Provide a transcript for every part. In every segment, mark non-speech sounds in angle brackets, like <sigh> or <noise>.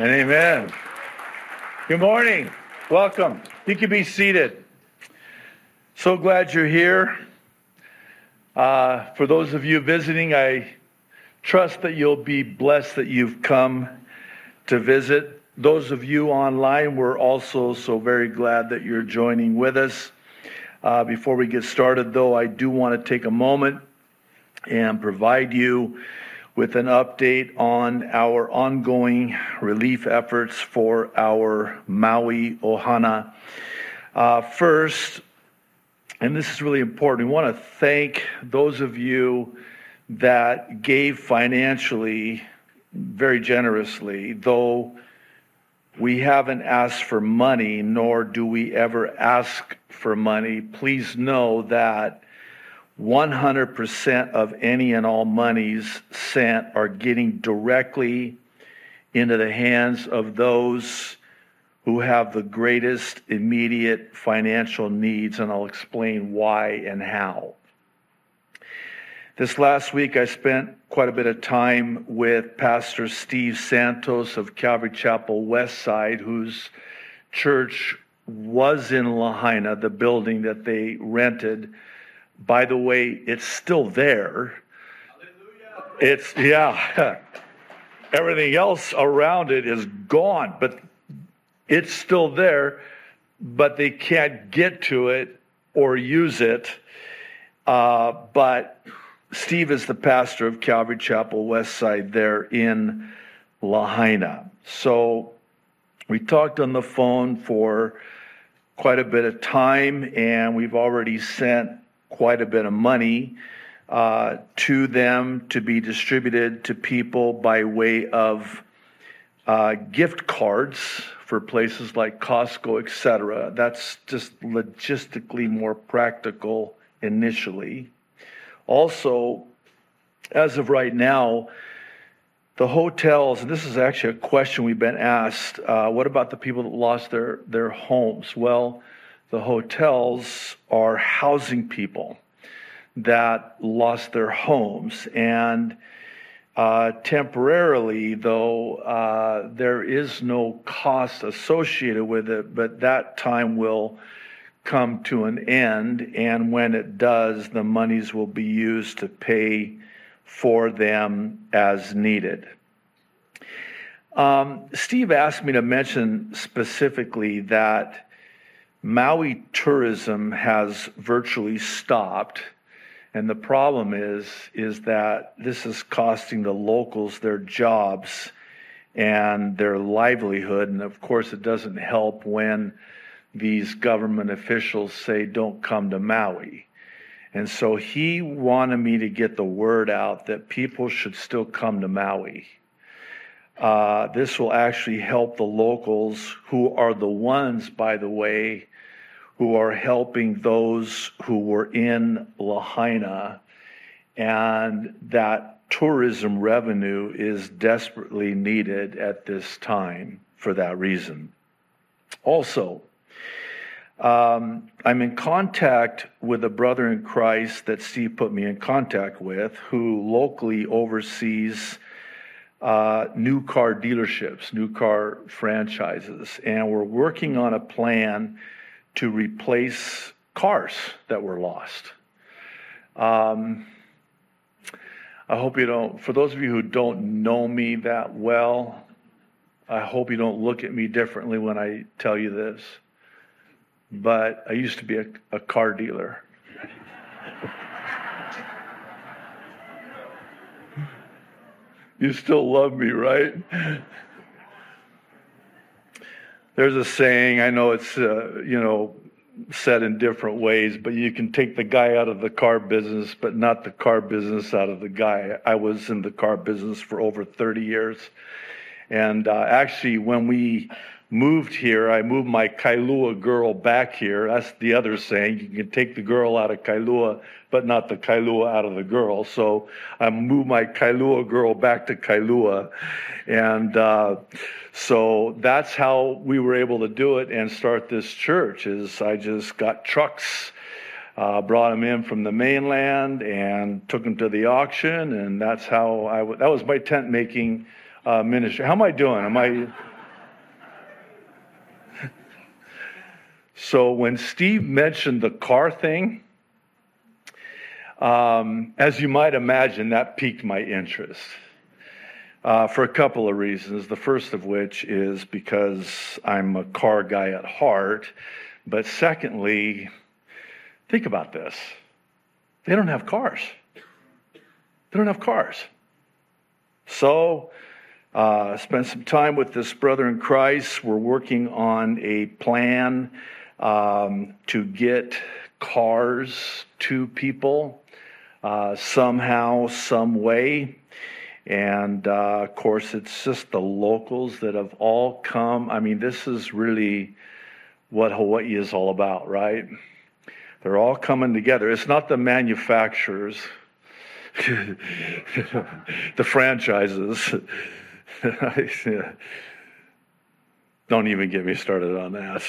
Amen. Good morning. Welcome. You can be seated. So glad you're here. Uh, for those of you visiting, I trust that you'll be blessed that you've come to visit. Those of you online, we're also so very glad that you're joining with us. Uh, before we get started, though, I do want to take a moment and provide you with an update on our ongoing relief efforts for our Maui Ohana. Uh, first, and this is really important, we want to thank those of you that gave financially very generously, though we haven't asked for money, nor do we ever ask for money. Please know that 100% of any and all monies sent are getting directly into the hands of those who have the greatest immediate financial needs, and I'll explain why and how. This last week, I spent quite a bit of time with Pastor Steve Santos of Calvary Chapel West Side, whose church was in Lahaina, the building that they rented by the way, it's still there. It's, yeah. <laughs> Everything else around it is gone, but it's still there, but they can't get to it or use it. Uh, but Steve is the pastor of Calvary Chapel West Side there in Lahaina. So we talked on the phone for quite a bit of time, and we've already sent quite a bit of money uh, to them to be distributed to people by way of uh, gift cards for places like Costco, etc. That's just logistically more practical initially. Also, as of right now, the hotels, and this is actually a question we've been asked uh, what about the people that lost their, their homes? Well, the hotels are housing people that lost their homes. And uh, temporarily, though, uh, there is no cost associated with it, but that time will come to an end. And when it does, the monies will be used to pay for them as needed. Um, Steve asked me to mention specifically that Maui tourism has virtually stopped. And the problem is, is that this is costing the locals their jobs and their livelihood. And of course, it doesn't help when these government officials say, don't come to Maui. And so he wanted me to get the word out that people should still come to Maui. Uh, this will actually help the locals, who are the ones, by the way, who are helping those who were in Lahaina, and that tourism revenue is desperately needed at this time for that reason. Also, um, I'm in contact with a brother in Christ that Steve put me in contact with who locally oversees uh, new car dealerships, new car franchises. And we're working on a plan to replace cars that were lost. Um, I hope you don't, for those of you who don't know me that well, I hope you don't look at me differently when I tell you this. But I used to be a, a car dealer. <laughs> you still love me, right? There's a saying, I know it's, uh, you know, said in different ways, but you can take the guy out of the car business, but not the car business out of the guy. I was in the car business for over 30 years. And uh, actually, when we moved here, I moved my Kailua girl back here. That's the other saying. You can take the girl out of Kailua, but not the Kailua out of the girl. So I moved my Kailua girl back to Kailua. And uh, so that's how we were able to do it and start this church is I just got trucks, uh, brought them in from the mainland and took them to the auction. And that's how I, w- that was my tent making uh, ministry. How am I doing? Am I, So when Steve mentioned the car thing, um, as you might imagine, that piqued my interest uh, for a couple of reasons. The first of which is because I'm a car guy at heart. But secondly, think about this they don't have cars. They don't have cars. So, uh, spent some time with this brother in Christ. We're working on a plan um, to get cars to people uh, somehow, some way. And uh, of course, it's just the locals that have all come. I mean, this is really what Hawaii is all about, right? They're all coming together. It's not the manufacturers, <laughs> the franchises. <laughs> Don't even get me started on that.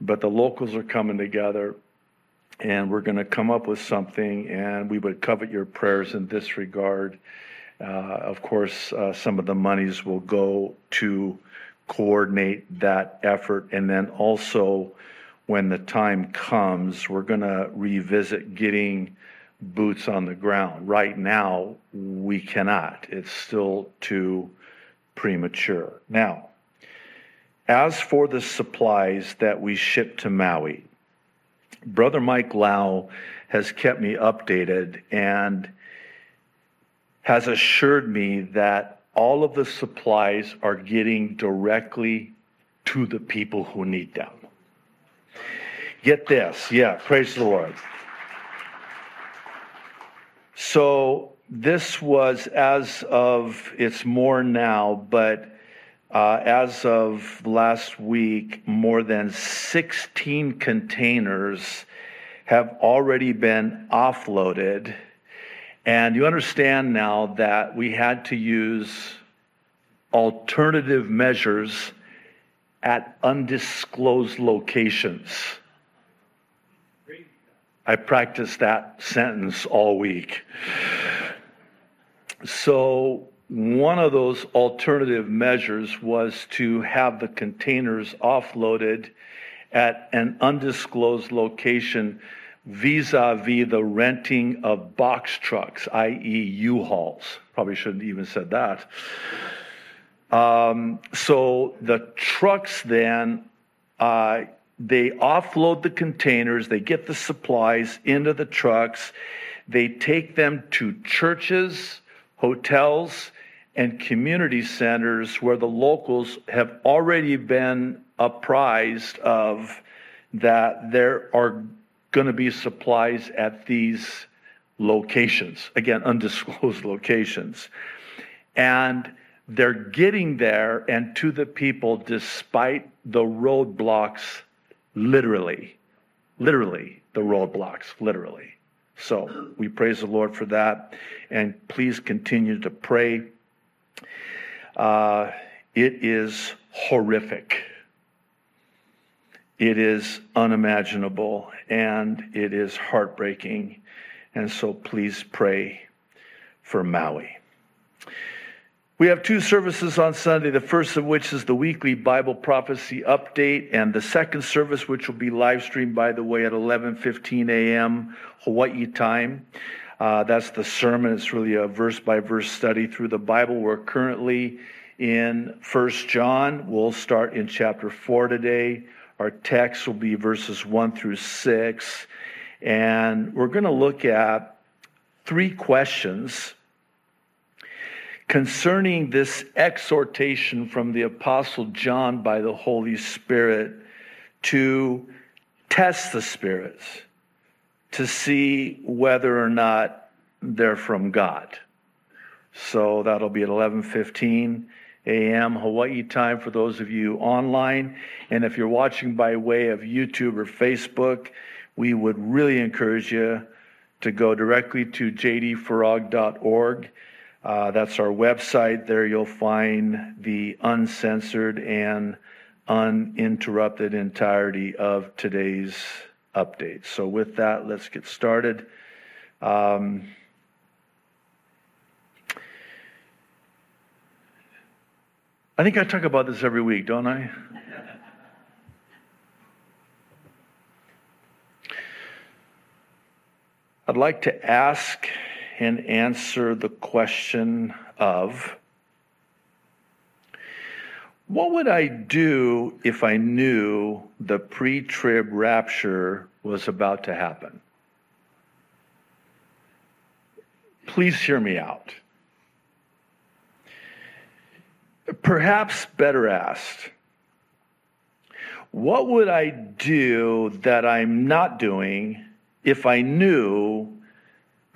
But the locals are coming together and we're going to come up with something, and we would covet your prayers in this regard. Uh, of course, uh, some of the monies will go to coordinate that effort, and then also, when the time comes, we're going to revisit getting boots on the ground. Right now, we cannot, it's still too premature. Now, as for the supplies that we ship to Maui, Brother Mike Lau has kept me updated and has assured me that all of the supplies are getting directly to the people who need them. Get this, yeah, praise the Lord. So this was as of, it's more now, but uh, as of last week, more than 16 containers have already been offloaded. And you understand now that we had to use alternative measures at undisclosed locations. I practiced that sentence all week. So one of those alternative measures was to have the containers offloaded at an undisclosed location vis a vis the renting of box trucks, i.e., U Hauls. Probably shouldn't even said that. Um, so the trucks then, uh, they offload the containers, they get the supplies into the trucks, they take them to churches, hotels, and community centers where the locals have already been apprised of that there are going to be supplies at these locations, again, <laughs> undisclosed locations. And they're getting there and to the people despite the roadblocks, literally, literally, the roadblocks, literally. So we praise the Lord for that. And please continue to pray uh, it is horrific. It is unimaginable and it is heartbreaking. And so please pray for Maui. We have two services on Sunday, the first of which is the weekly Bible prophecy update, and the second service, which will be live streamed, by the way, at 11:15 a.m. Hawaii time. Uh, that's the sermon. It's really a verse by verse study through the Bible. We're currently in First John. We'll start in chapter 4 today. Our text will be verses 1 through 6. And we're going to look at three questions concerning this exhortation from the Apostle John by the Holy Spirit to test the spirits to see whether or not they're from God. So that'll be at 11:15 a.m. Hawaii time for those of you online, and if you're watching by way of YouTube or Facebook, we would really encourage you to go directly to jdfarag.org. Uh, that's our website. There you'll find the uncensored and uninterrupted entirety of today's update. So, with that, let's get started. Um, I think I talk about this every week, don't I? I'd like to ask and answer the question of what would I do if I knew the pre trib rapture was about to happen? Please hear me out. Perhaps better asked, what would I do that I'm not doing if I knew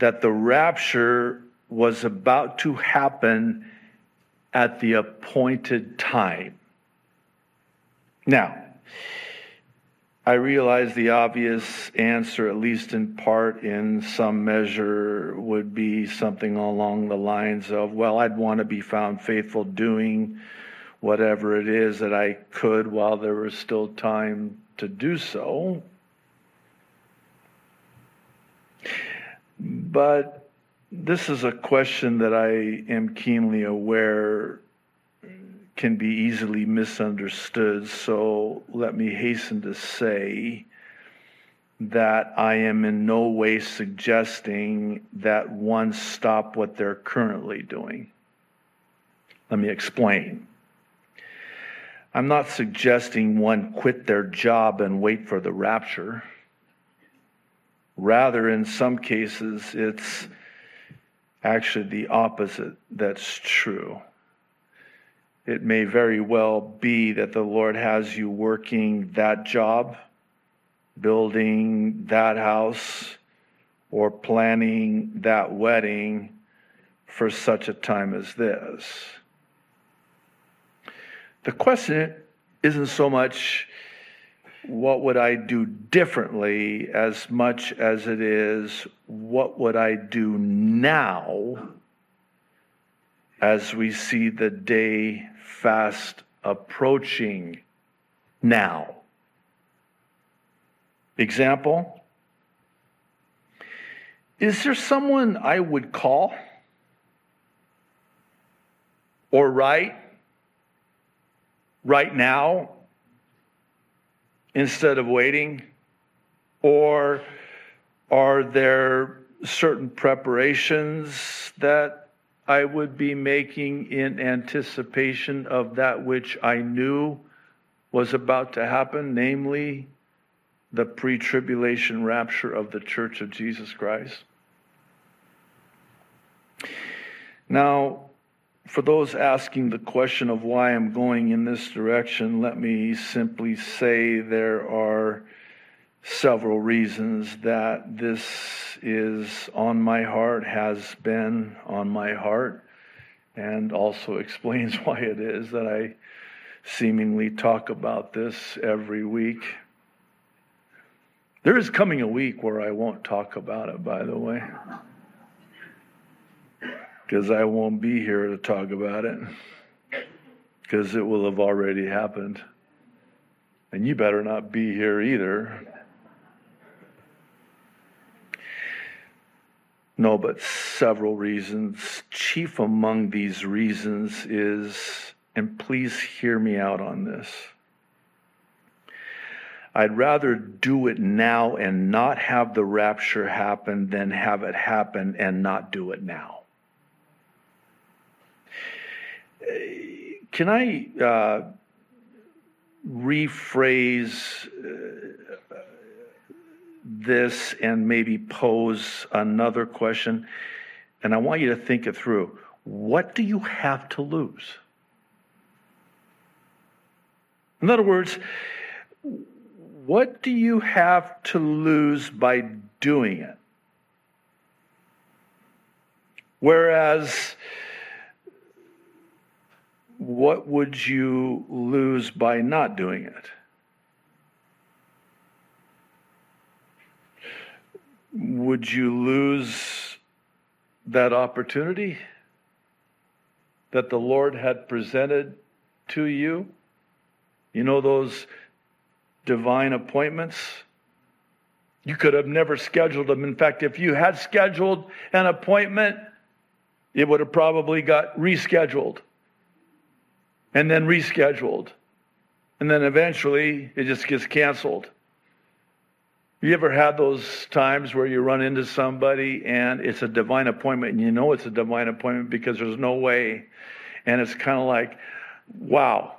that the rapture was about to happen at the appointed time? Now, I realize the obvious answer, at least in part, in some measure, would be something along the lines of, well, I'd want to be found faithful doing whatever it is that I could while there was still time to do so. But this is a question that I am keenly aware can be easily misunderstood. So let me hasten to say that I am in no way suggesting that one stop what they're currently doing. Let me explain. I'm not suggesting one quit their job and wait for the rapture. Rather, in some cases, it's actually the opposite that's true it may very well be that the Lord has you working that job, building that house, or planning that wedding for such a time as this. The question isn't so much what would I do differently as much as it is what would I do now as we see the day fast approaching now. Example Is there someone I would call or write right now instead of waiting? Or are there certain preparations that I would be making in anticipation of that which I knew was about to happen, namely the pre tribulation rapture of the church of Jesus Christ. Now, for those asking the question of why I'm going in this direction, let me simply say there are several reasons that this is on my heart, has been on my heart, and also <laughs> explains why it is that I seemingly talk about this every week. There is coming a week where I won't talk about it, by the way, because I won't be here to talk about it, because it will have already happened. And you better not be here either. No, but several reasons. Chief among these reasons is, and please hear me out on this. I'd rather do it now and not have the rapture happen than have it happen and not do it now. Can I uh, rephrase uh, this and maybe pose another question. And I want you to think it through. What do you have to lose? In other words, what do you have to lose by doing it? Whereas, what would you lose by not doing it? would you lose that opportunity that the Lord had presented to you? You know, those divine appointments? You could have never scheduled them. In fact, if you had scheduled an appointment, it would have probably got rescheduled and then rescheduled. And then eventually it just gets canceled. You ever had those times where you run into somebody and it's a divine appointment and you know it's a divine appointment because there's no way. And it's kind of like, wow,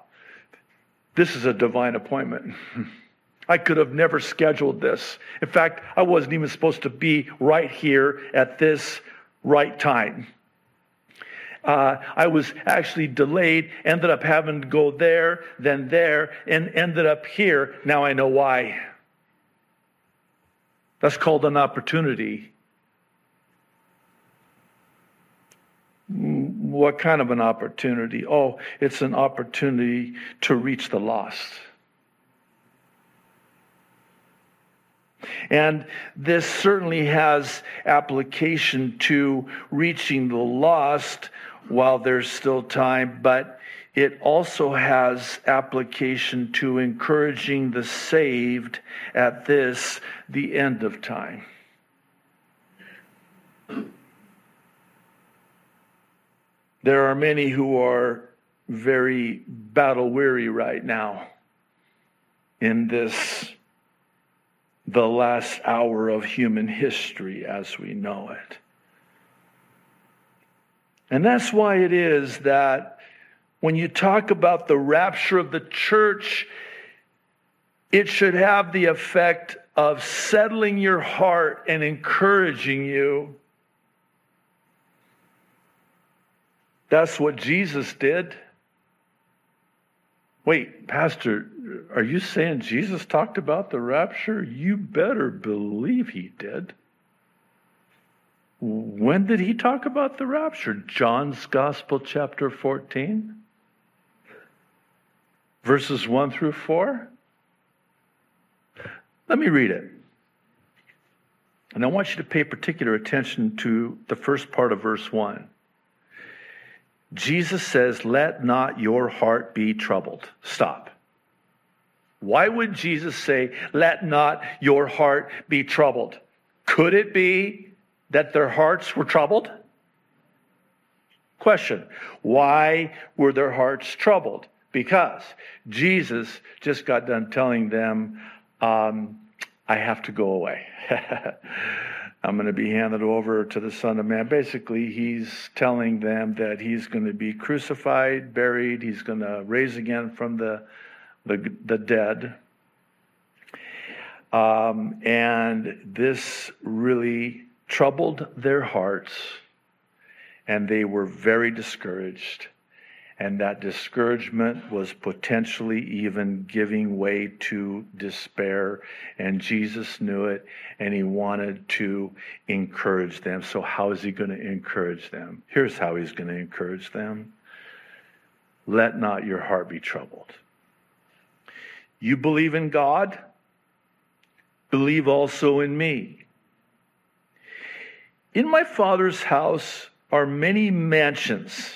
this is a divine appointment. <laughs> I could have never scheduled this. In fact, I wasn't even supposed to be right here at this right time. Uh, I was actually delayed, ended up having to go there, then there, and ended up here. Now I know why. That's called an opportunity. What kind of an opportunity? Oh, it's an opportunity to reach the lost. And this certainly has application to reaching the lost while there's still time, but it also has application to encouraging the saved at this, the end of time. There are many who are very battle weary right now in this, the last hour of human history as we know it. And that's why it is that when you talk about the rapture of the church, it should have the effect of settling your heart and encouraging you. That's what Jesus did. Wait, Pastor, are you saying Jesus talked about the rapture? You better believe he did. When did he talk about the rapture? John's Gospel, chapter 14? verses 1 through 4. Let me read it. And I want you to pay particular attention to the first part of verse 1. Jesus says, Let not your heart be troubled. Stop. Why would Jesus say, Let not your heart be troubled? Could it be that their hearts were troubled? Question Why were their hearts troubled? because Jesus just got done telling them, um, I have to go away. <laughs> I'm going to be handed over to the Son of Man. Basically, he's telling them that he's going to be crucified, buried, he's going to raise again from the, the, the dead. Um, and this really troubled their hearts, and they were very discouraged. And that discouragement was potentially even giving way to despair. And Jesus knew it and he wanted to encourage them. So, how is he going to encourage them? Here's how he's going to encourage them Let not your heart be troubled. You believe in God, believe also in me. In my Father's house are many mansions.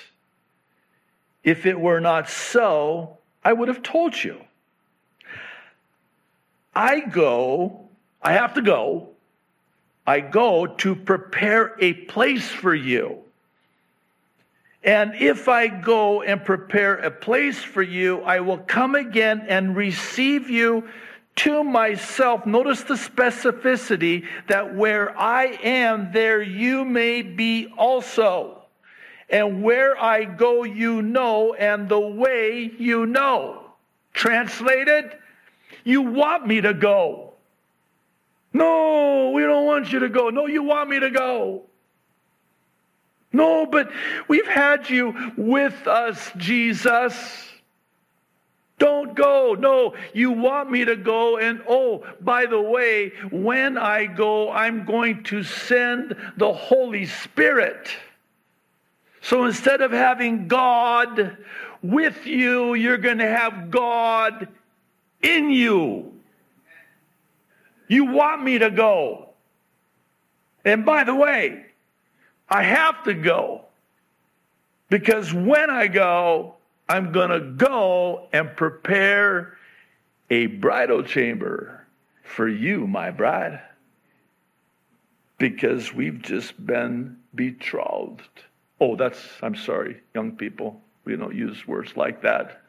If it were not so, I would have told you. I go, I have to go. I go to prepare a place for you. And if I go and prepare a place for you, I will come again and receive you to myself. Notice the specificity that where I am, there you may be also. And where I go, you know, and the way you know. Translated, you want me to go. No, we don't want you to go. No, you want me to go. No, but we've had you with us, Jesus. Don't go. No, you want me to go. And oh, by the way, when I go, I'm going to send the Holy Spirit. So instead of having God with you, you're going to have God in you. You want me to go. And by the way, I have to go because when I go, I'm going to go and prepare a bridal chamber for you, my bride, because we've just been betrothed. Oh, that's, I'm sorry, young people. We don't use words like that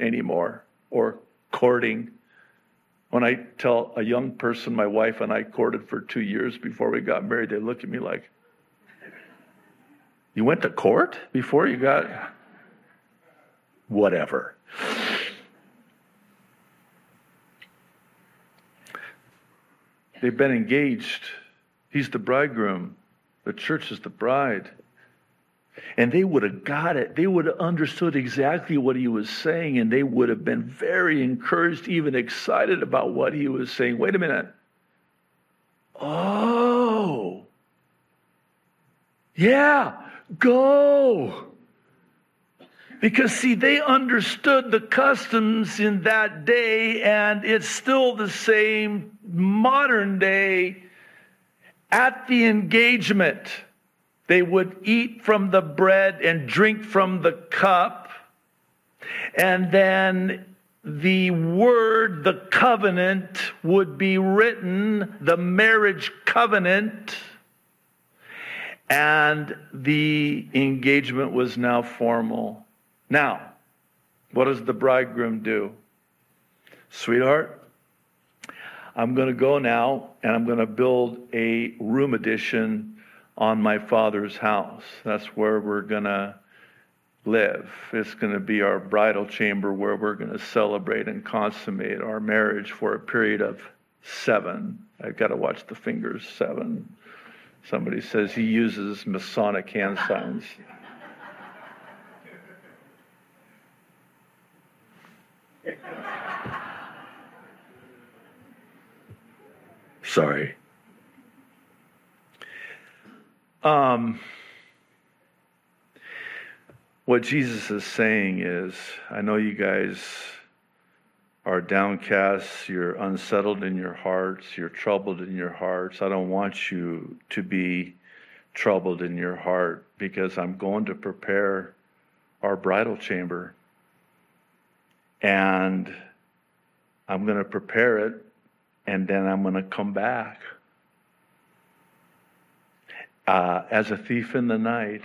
anymore. Or courting. When I tell a young person my wife and I courted for two years before we got married, they look at me like, You went to court before you got. Whatever. They've been engaged. He's the bridegroom. The church is the bride. And they would have got it. They would have understood exactly what he was saying, and they would have been very encouraged, even excited about what he was saying. Wait a minute. Oh, yeah, go. Because, see, they understood the customs in that day, and it's still the same modern day at the engagement. They would eat from the bread and drink from the cup. And then the word, the covenant, would be written, the marriage covenant. And the engagement was now formal. Now, what does the bridegroom do? Sweetheart, I'm going to go now and I'm going to build a room addition on my father's house. That's where we're going to live. It's going to be our bridal chamber where we're going to celebrate and consummate our marriage for a period of seven. I've got to watch the fingers, seven. Somebody says he uses Masonic hand signs. <laughs> Sorry. Um, what Jesus is saying is I know you guys are downcast, you're unsettled in your hearts, you're troubled in your hearts. I don't want you to be troubled in your heart because I'm going to prepare our bridal chamber. And I'm going to prepare it and then I'm going to come back uh, as a thief in the night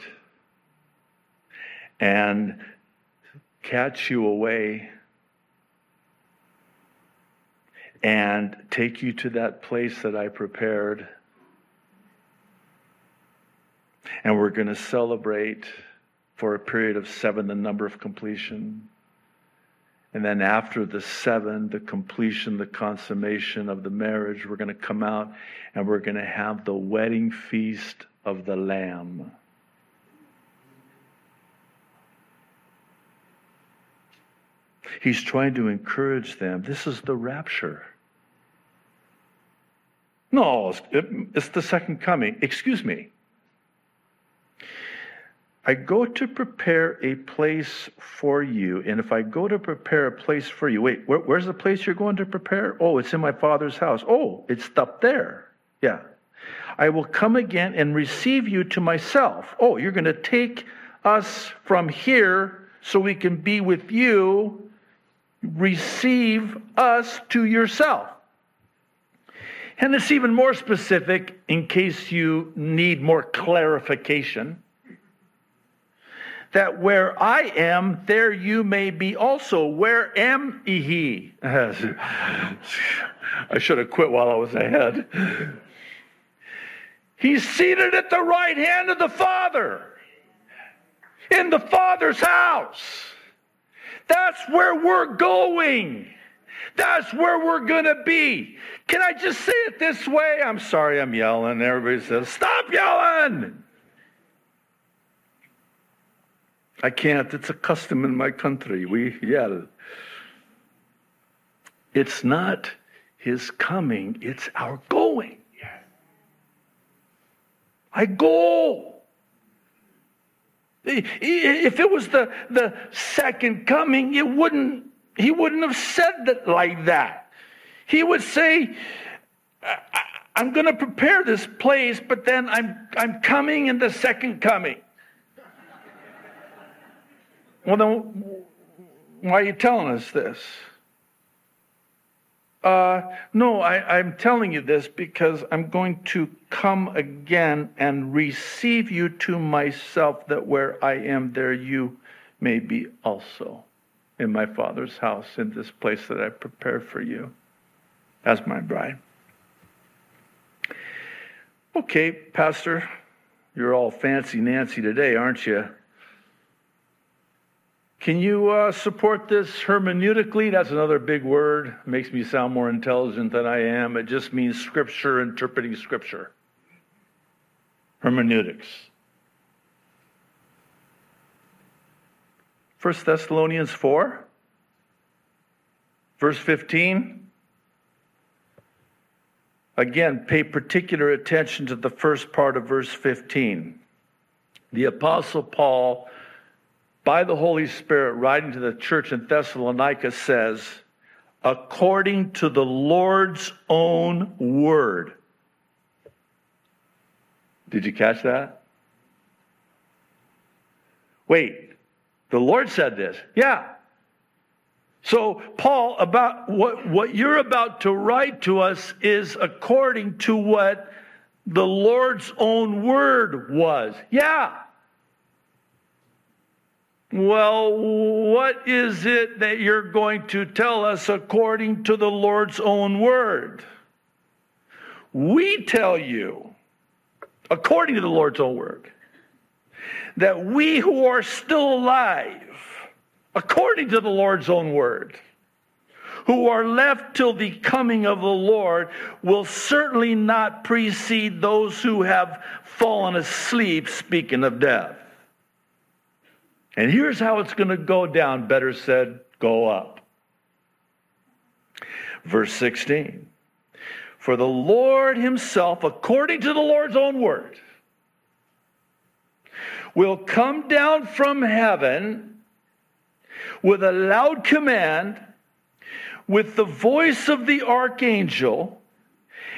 and catch you away and take you to that place that I prepared. And we're going to celebrate for a period of seven, the number of completion. And then after the seven, the completion, the consummation of the marriage, we're going to come out and we're going to have the wedding feast of the Lamb. He's trying to encourage them. This is the rapture. No, it's the second coming. Excuse me. I go to prepare a place for you. And if I go to prepare a place for you, wait, where, where's the place you're going to prepare? Oh, it's in my father's house. Oh, it's up there. Yeah. I will come again and receive you to myself. Oh, you're going to take us from here so we can be with you. Receive us to yourself. And it's even more specific in case you need more clarification that where I am, there you may be also. Where am he? <laughs> I should have quit while I was ahead. He's seated at the right hand of the Father in the Father's house. That's where we're going. That's where we're going to be. Can I just say it this way? I'm sorry I'm yelling. Everybody says, Stop yelling. I can't. It's a custom in my country. We yell. It's not his coming, it's our going. I go. If it was the, the second coming, it wouldn't, he wouldn't have said it like that. He would say, I'm going to prepare this place, but then I'm, I'm coming in the second coming. Well, then, why are you telling us this? Uh, no, I, I'm telling you this because I'm going to come again and receive you to myself, that where I am, there you may be also in my Father's house, in this place that I prepared for you. as my bride. Okay, Pastor, you're all fancy Nancy today, aren't you? Can you uh, support this hermeneutically? That's another big word. Makes me sound more intelligent than I am. It just means scripture, interpreting scripture. Hermeneutics. 1 Thessalonians 4, verse 15. Again, pay particular attention to the first part of verse 15. The Apostle Paul by the Holy Spirit, writing to the church in Thessalonica, says, according to the Lord's own word. Did you catch that? Wait, the Lord said this. Yeah. So, Paul, about what, what you're about to write to us is according to what the Lord's own word was. Yeah. Well, what is it that you're going to tell us according to the Lord's own word? We tell you, according to the Lord's own word, that we who are still alive, according to the Lord's own word, who are left till the coming of the Lord will certainly not precede those who have fallen asleep, speaking of death. And here's how it's going to go down. Better said, go up. Verse 16. For the Lord himself, according to the Lord's own word, will come down from heaven with a loud command, with the voice of the archangel,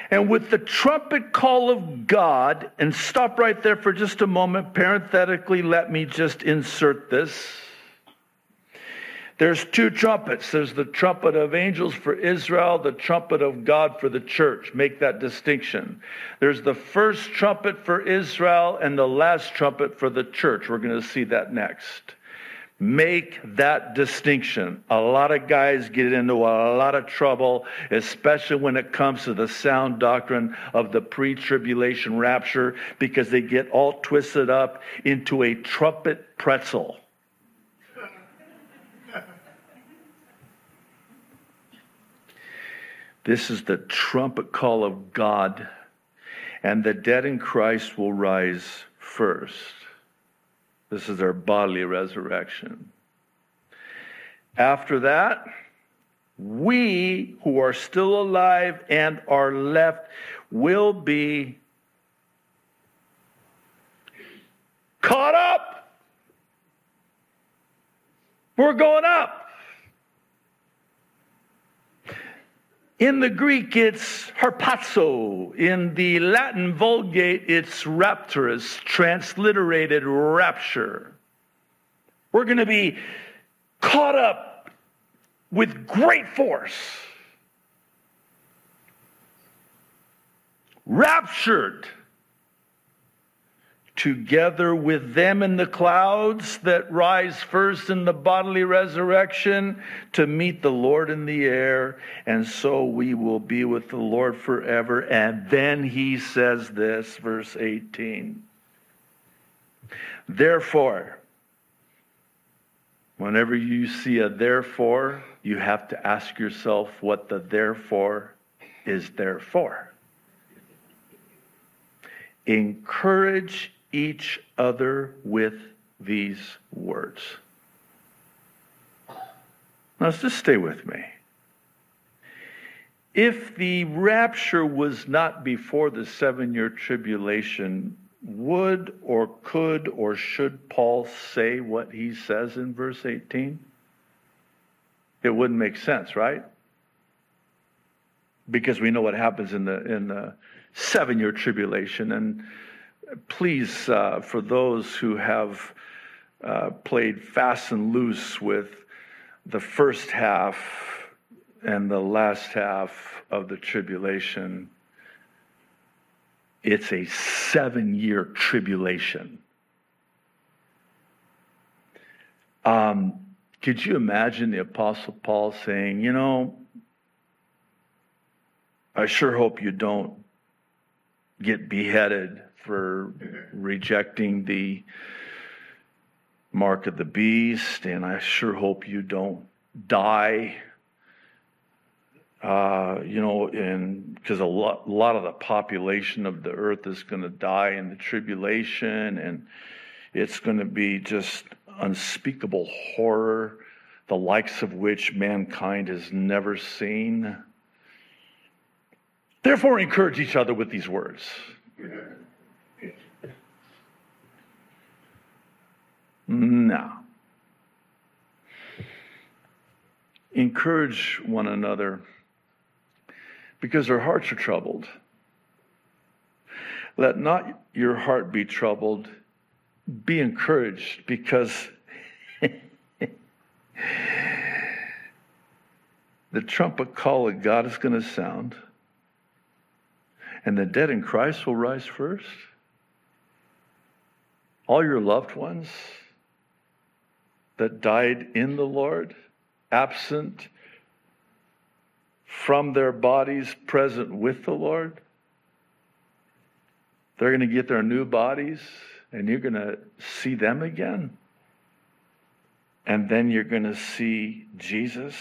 and with the trumpet call of God, and stop right there for just a moment. Parenthetically, let me just insert this. There's two trumpets. There's the trumpet of angels for Israel, the trumpet of God for the church. Make that distinction. There's the first trumpet for Israel and the last trumpet for the church. We're going to see that next. Make that distinction. A lot of guys get into a lot of trouble, especially when it comes to the sound doctrine of the pre tribulation rapture, because they get all twisted up into a trumpet pretzel. This is the trumpet call of God, and the dead in Christ will rise first. This is their bodily resurrection. After that, we who are still alive and are left will be caught up. We're going up. In the Greek, it's harpazo. In the Latin Vulgate, it's rapturus, transliterated rapture. We're going to be caught up with great force, raptured together with them in the clouds that rise first in the bodily resurrection to meet the Lord in the air. And so we will be with the Lord forever. And then he says this, verse 18. Therefore, whenever you see a therefore, you have to ask yourself what the therefore is there for. Encourage each other with these words. Now, just stay with me. If the rapture was not before the seven year tribulation, would or could or should Paul say what he says in verse 18? It wouldn't make sense, right? Because we know what happens in the in the seven year tribulation and please, uh, for those who have uh, played fast and loose with the first half and the last half of the tribulation, it's a seven year tribulation. Um, could you imagine the Apostle Paul saying, you know, I sure hope you don't get beheaded for rejecting the mark of the beast, and I sure hope you don't die. Uh, you know, and because a lot, a lot of the population of the earth is going to die in the tribulation, and it's going to be just unspeakable horror, the likes of which mankind has never seen. Therefore, encourage each other with these words. No. Encourage one another because their hearts are troubled. Let not your heart be troubled. Be encouraged because <laughs> the trumpet call of God is going to sound, and the dead in Christ will rise first. All your loved ones that died in the Lord, absent from their bodies, present with the Lord. They're going to get their new bodies, and you're going to see them again. And then you're going to see Jesus,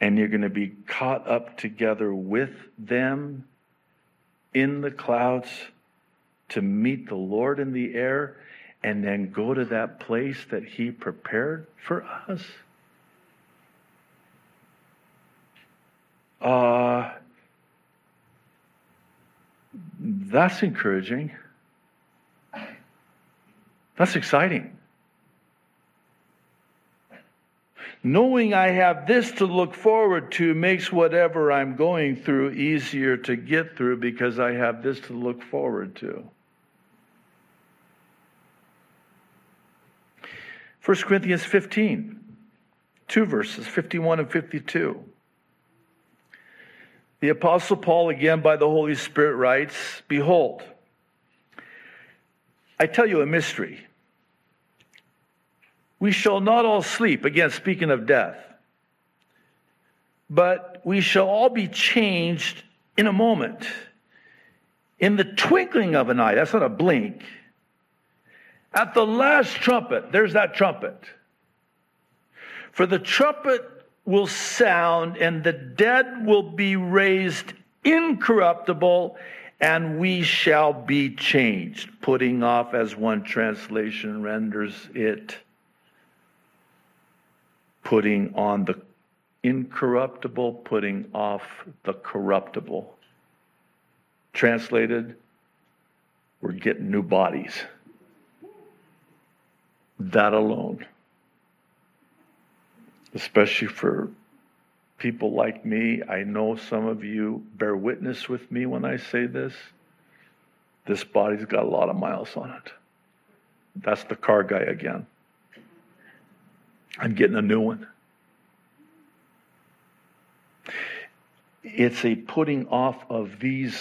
and you're going to be caught up together with them in the clouds to meet the Lord in the air and then go to that place that He prepared for us? Uh, that's encouraging. That's exciting. Knowing I have this to look forward to makes whatever I'm going through easier to get through because I have this to look forward to. 1 Corinthians 15, two verses, 51 and 52. The Apostle Paul, again by the Holy Spirit, writes Behold, I tell you a mystery. We shall not all sleep, again, speaking of death, but we shall all be changed in a moment, in the twinkling of an eye. That's not a blink at the last trumpet, there's that trumpet. For the trumpet will sound, and the dead will be raised incorruptible, and we shall be changed. Putting off, as one translation renders it, putting on the incorruptible, putting off the corruptible. Translated, we're getting new bodies that alone. Especially for people like me, I know some of you bear witness with me when I say this. This body's got a lot of miles on it. That's the car guy again. I'm getting a new one. It's a putting off of these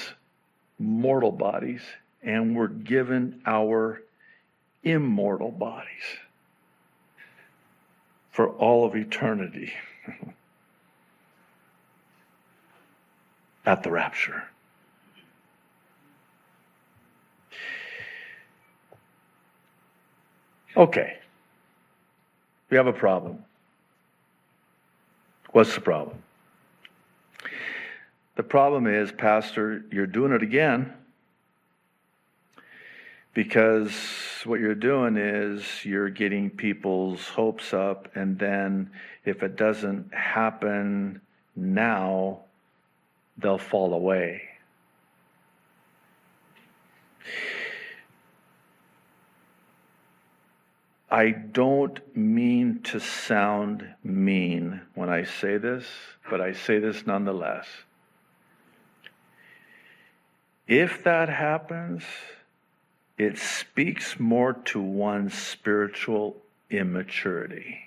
mortal bodies, and we're given our immortal bodies for all of eternity at the rapture. Okay, we have a problem. What's the problem? The problem is, Pastor, you're doing it again because what you're doing is you're getting people's hopes up, and then if it doesn't happen now, they'll fall away. I don't mean to sound mean when I say this, but I say this nonetheless. If that happens, it speaks more to one's spiritual immaturity.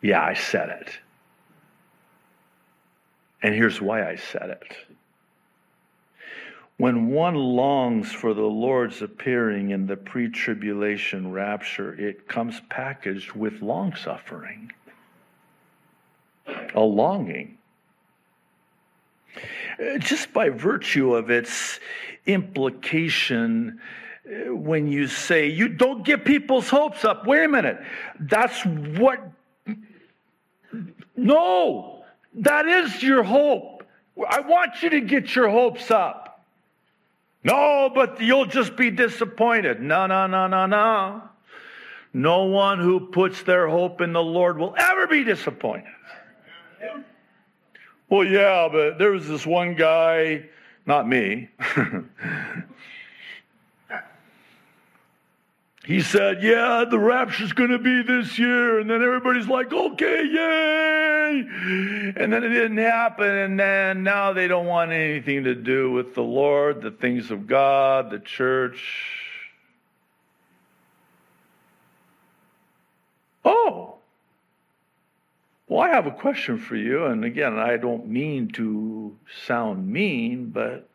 Yeah, I said it. And here's why I said it. When one longs for the Lord's appearing in the pre tribulation rapture, it comes packaged with long suffering, a longing. Uh, just by virtue of its implication uh, when you say you don't get people's hopes up. Wait a minute. That's what. No, that is your hope. I want you to get your hopes up. No, but you'll just be disappointed. No, no, no, no, no. No one who puts their hope in the Lord will ever be disappointed. Well, yeah, but there was this one guy, not me. <laughs> he said, Yeah, the rapture's going to be this year. And then everybody's like, Okay, yay. And then it didn't happen. And then now they don't want anything to do with the Lord, the things of God, the church. Oh, well, I have a question for you. And again, I don't mean to sound mean, but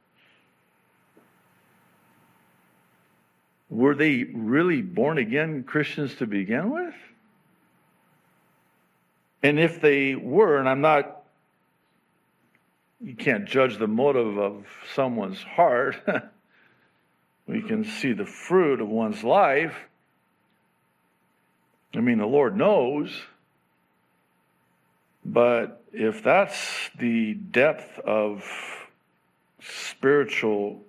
were they really born again Christians to begin with? And if they were, and I'm not, you can't judge the motive of someone's heart, <laughs> we can see the fruit of one's life. I mean, the Lord knows. But if that's the depth of spiritual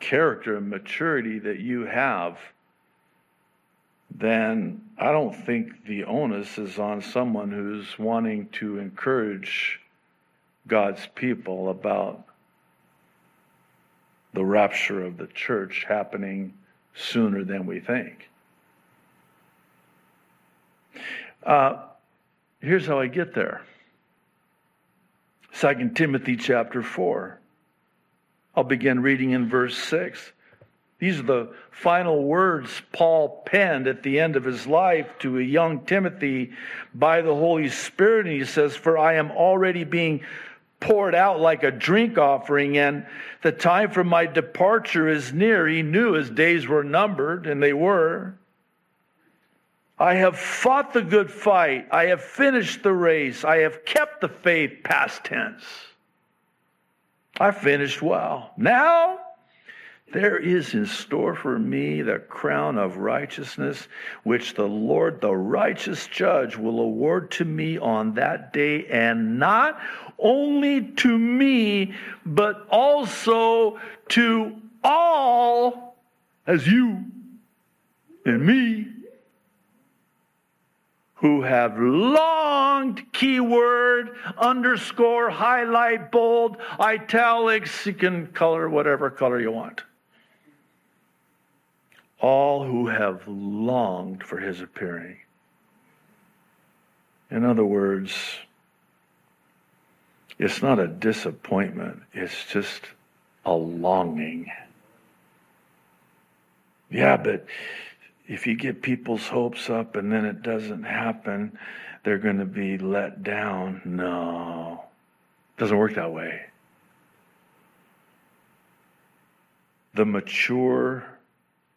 character and maturity that you have, then I don't think the onus is on someone who's wanting to encourage God's people about the rapture of the church happening sooner than we think. Uh, Here's how I get there. 2 Timothy chapter 4. I'll begin reading in verse 6. These are the final words Paul penned at the end of his life to a young Timothy by the Holy Spirit. And he says, For I am already being poured out like a drink offering, and the time for my departure is near. He knew his days were numbered, and they were. I have fought the good fight. I have finished the race. I have kept the faith, past tense. I finished well. Now, there is in store for me the crown of righteousness, which the Lord, the righteous judge, will award to me on that day, and not only to me, but also to all, as you and me who have longed, keyword, underscore, highlight, bold, italics, you can color whatever color you want. All who have longed for his appearing. In other words, it's not a disappointment, it's just a longing. Yeah, but if you get people's hopes up and then it doesn't happen, they're going to be let down. No, it doesn't work that way. The mature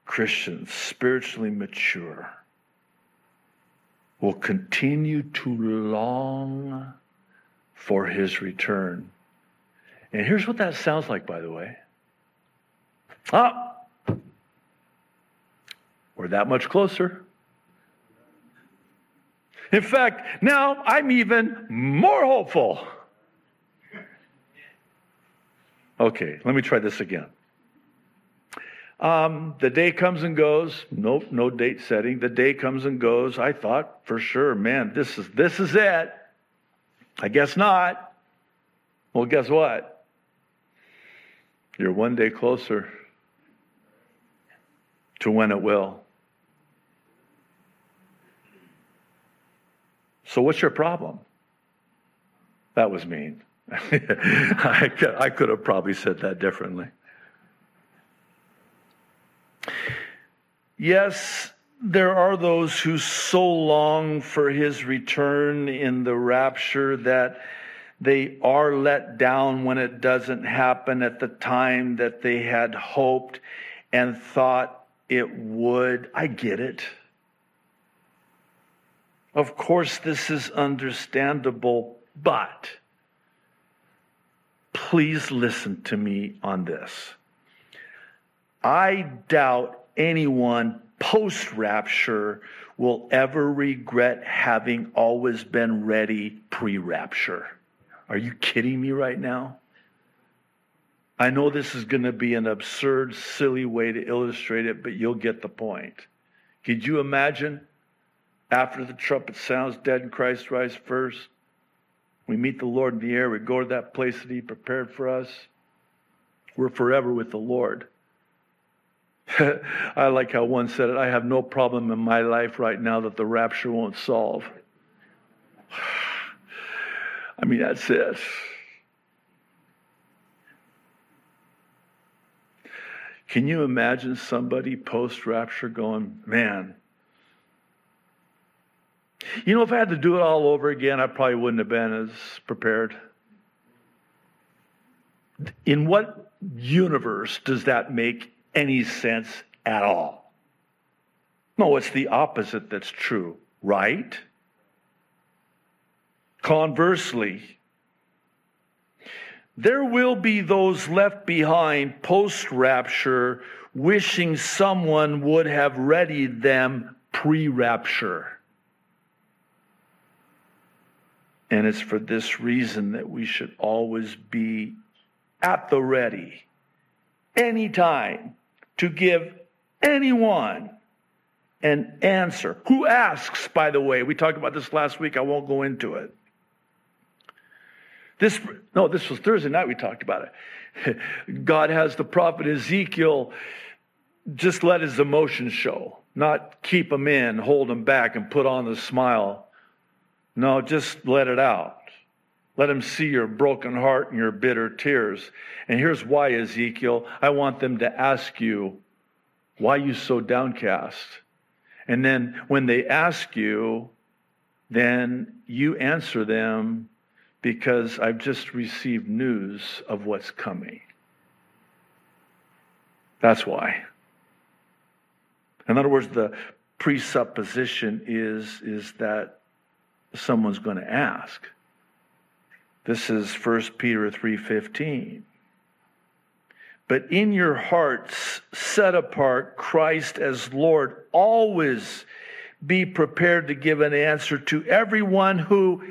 Christians, spiritually mature, will continue to long for his return. And here's what that sounds like, by the way. Ah, we're that much closer. In fact, now I'm even more hopeful. Okay, let me try this again. Um, the day comes and goes. Nope, no date setting. The day comes and goes. I thought for sure, man, this is this is it. I guess not. Well, guess what? You're one day closer to when it will. So, what's your problem? That was mean. <laughs> I, could, I could have probably said that differently. Yes, there are those who so long for his return in the rapture that they are let down when it doesn't happen at the time that they had hoped and thought it would. I get it. Of course, this is understandable, but please listen to me on this. I doubt anyone post rapture will ever regret having always been ready pre rapture. Are you kidding me right now? I know this is going to be an absurd, silly way to illustrate it, but you'll get the point. Could you imagine after the trumpet sounds, dead in Christ rise first? We meet the Lord in the air. We go to that place that He prepared for us. We're forever with the Lord. <laughs> I like how one said it I have no problem in my life right now that the rapture won't solve. <sighs> I mean, that's it. Can you imagine somebody post rapture going, man, you know, if I had to do it all over again, I probably wouldn't have been as prepared. In what universe does that make any sense at all? No, it's the opposite that's true, right? Conversely, there will be those left behind post rapture wishing someone would have readied them pre rapture. And it's for this reason that we should always be at the ready, anytime, to give anyone an answer. Who asks, by the way? We talked about this last week. I won't go into it. This, no, this was Thursday night we talked about it. <laughs> God has the prophet Ezekiel just let his emotions show, not keep them in, hold them back, and put on the smile. No, just let it out. Let him see your broken heart and your bitter tears. And here's why, Ezekiel. I want them to ask you, why you so downcast? And then when they ask you, then you answer them because I've just received news of what's coming. That's why. In other words, the presupposition is, is that someone's going to ask. This is 1 Peter 3:15. But in your hearts set apart Christ as Lord, always be prepared to give an answer to everyone who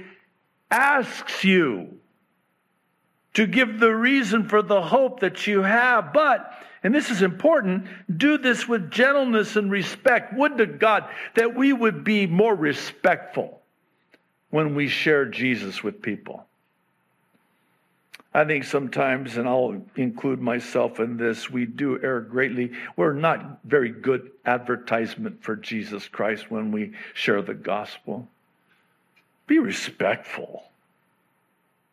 asks you to give the reason for the hope that you have. But, and this is important, do this with gentleness and respect. Would to God that we would be more respectful when we share Jesus with people. I think sometimes, and I'll include myself in this, we do err greatly. We're not very good advertisement for Jesus Christ when we share the gospel. Be respectful.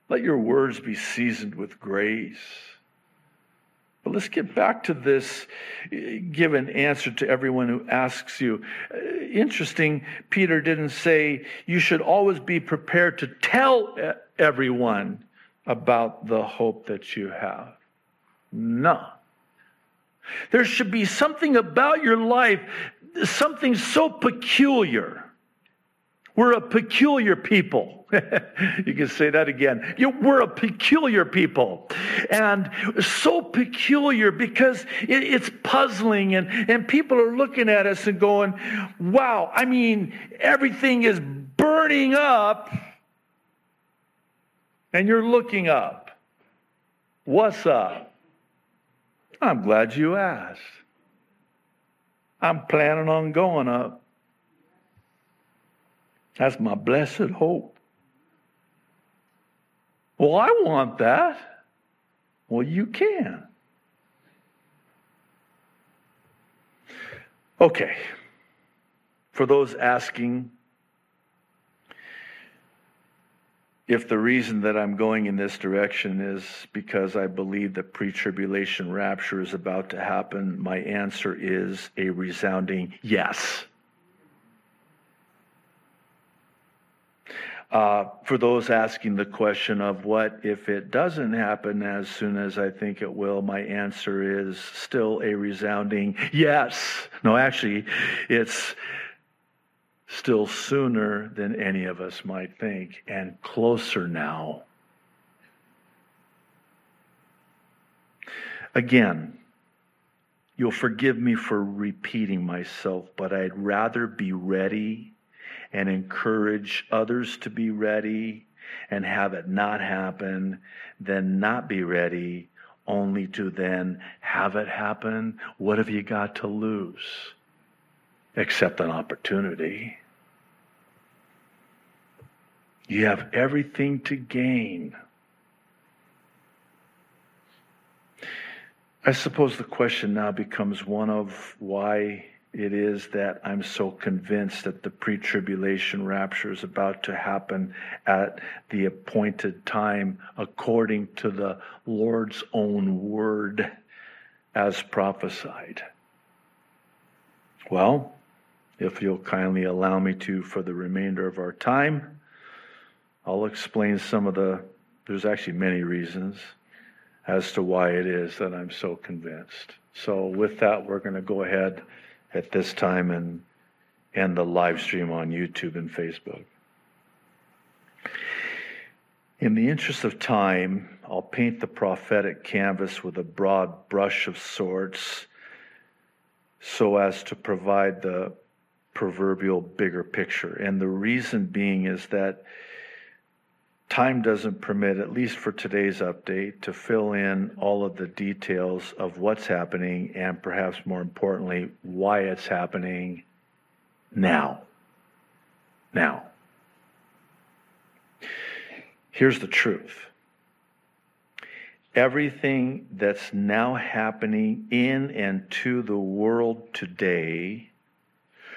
Let your words be seasoned with grace. But let's get back to this. Eh, Give an answer to everyone who asks you. Eh, interesting, Peter didn't say you should always be prepared to tell eh, everyone about the hope that you have. No. There should be something about your life, something so peculiar we're a peculiar people. <laughs> you can say that again. You, we're a peculiar people. And so peculiar because it, it's puzzling, and, and people are looking at us and going, wow, I mean, everything is burning up, and you're looking up. What's up? I'm glad you asked. I'm planning on going up. That's my blessed hope. Well, I want that. Well, you can. Okay. For those asking if the reason that I'm going in this direction is because I believe the pre tribulation rapture is about to happen, my answer is a resounding yes. Uh, for those asking the question of what if it doesn't happen as soon as I think it will, my answer is still a resounding yes. No, actually, it's still sooner than any of us might think and closer now. Again, you'll forgive me for repeating myself, but I'd rather be ready and encourage others to be ready and have it not happen than not be ready only to then have it happen. What have you got to lose? Except an opportunity. You have everything to gain. I suppose the question now becomes one of why it is that I'm so convinced that the pre tribulation rapture is about to happen at the appointed time according to the Lord's own word as prophesied. Well, if you'll kindly allow me to for the remainder of our time, I'll explain some of the, there's actually many reasons as to why it is that I'm so convinced. So, with that, we're going to go ahead at this time and end the live stream on YouTube and Facebook. In the interest of time, I'll paint the prophetic canvas with a broad brush of sorts so as to provide the proverbial bigger picture. And the reason being is that time doesn't permit, at least for today's update, to fill in all of the details of what's happening and perhaps more importantly, why it's happening now. Now. Here's the truth everything that's now happening in and to the world today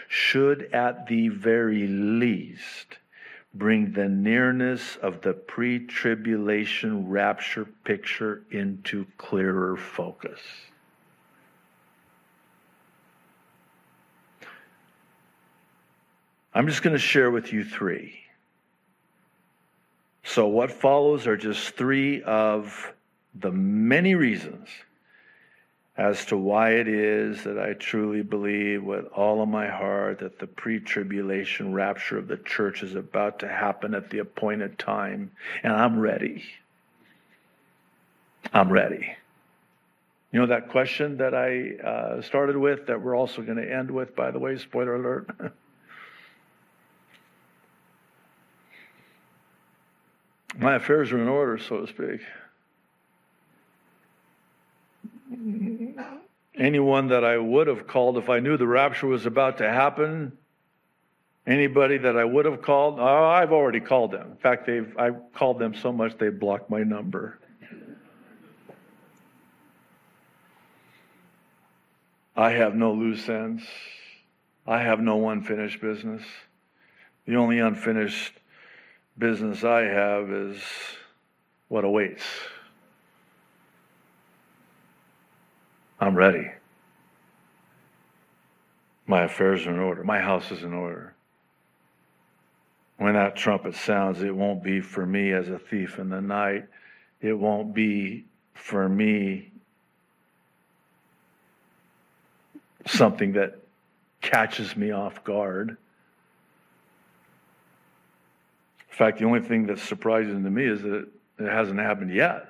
should, at the very least, bring the nearness of the pre tribulation rapture picture into clearer focus. I'm just going to share with you three. So, what follows are just three of the many reasons as to why it is that I truly believe with all of my heart that the pre tribulation rapture of the church is about to happen at the appointed time. And I'm ready. I'm ready. You know that question that I uh, started with that we're also going to end with, by the way, spoiler alert? <laughs> my affairs are in order, so to speak. Anyone that I would have called if I knew the rapture was about to happen. Anybody that I would have called, oh, I've already called them. In fact, they've I've called them so much they blocked my number. I have no loose ends. I have no unfinished business. The only unfinished business I have is what awaits. I'm ready. My affairs are in order. My house is in order. When that trumpet sounds, it won't be for me as a thief in the night. It won't be for me something that catches me off guard. In fact, the only thing that's surprising to me is that it hasn't happened yet.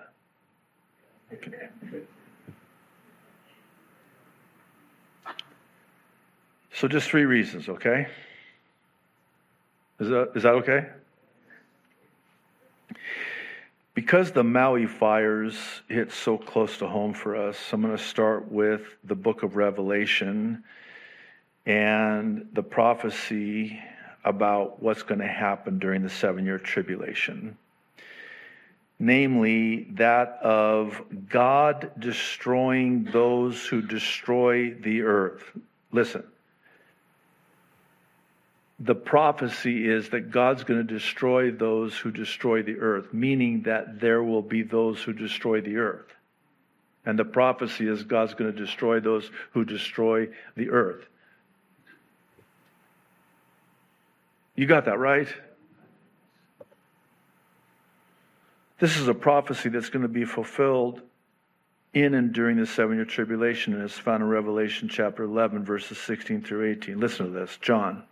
<laughs> So, just three reasons, okay? Is that, is that okay? Because the Maui fires hit so close to home for us, I'm going to start with the book of Revelation and the prophecy about what's going to happen during the seven year tribulation. Namely, that of God destroying those who destroy the earth. Listen, the prophecy is that God's going to destroy those who destroy the earth, meaning that there will be those who destroy the earth. And the prophecy is God's going to destroy those who destroy the earth. You got that right? This is a prophecy that's going to be fulfilled in and during the seven year tribulation, and it's found in Revelation chapter 11, verses 16 through 18. Listen to this John.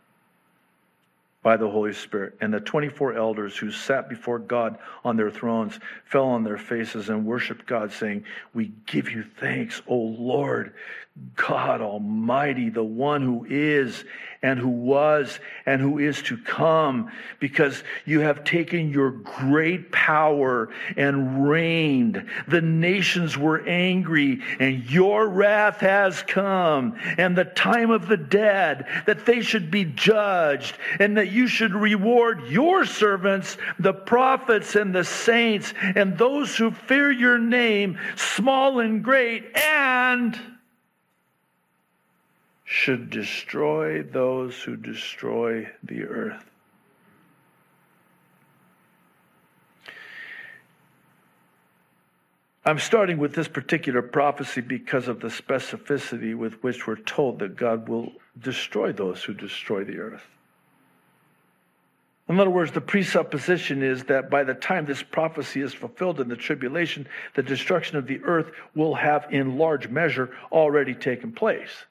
By the Holy Spirit. And the 24 elders who sat before God on their thrones fell on their faces and worshiped God, saying, We give you thanks, O Lord, God Almighty, the one who is and who was and who is to come, because you have taken your great power and reigned. The nations were angry, and your wrath has come, and the time of the dead, that they should be judged, and that you should reward your servants, the prophets and the saints, and those who fear your name, small and great, and should destroy those who destroy the earth. I'm starting with this particular prophecy because of the specificity with which we're told that God will destroy those who destroy the earth. In other words, the presupposition is that by the time this prophecy is fulfilled in the tribulation, the destruction of the earth will have, in large measure, already taken place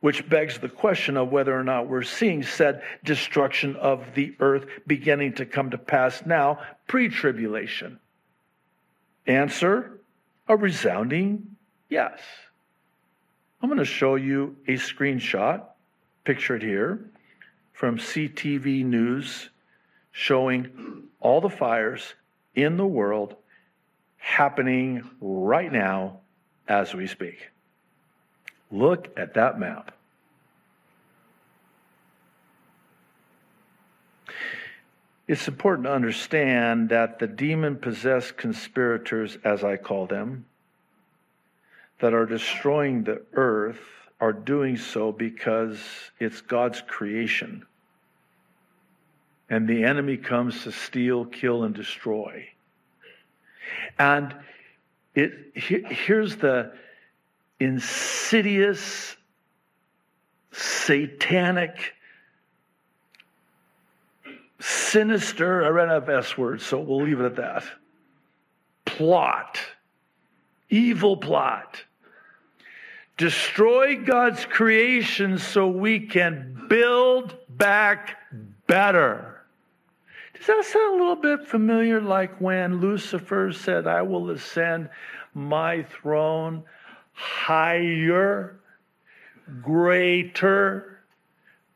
which begs the question of whether or not we're seeing said destruction of the earth beginning to come to pass now, pre tribulation. Answer a resounding yes. I'm going to show you a screenshot, pictured here, from CTV News showing all the fires in the world happening right now as we speak. Look at that map. It's important to understand that the demon possessed conspirators, as I call them, that are destroying the earth are doing so because it's God's creation. And the enemy comes to steal, kill, and destroy. And it, here's the insidious, satanic, sinister, I ran out of S words, so we'll leave it at that. Plot, evil plot. Destroy God's creation so we can build back better. Does that sound a little bit familiar like when Lucifer said, I will ascend my throne higher, greater,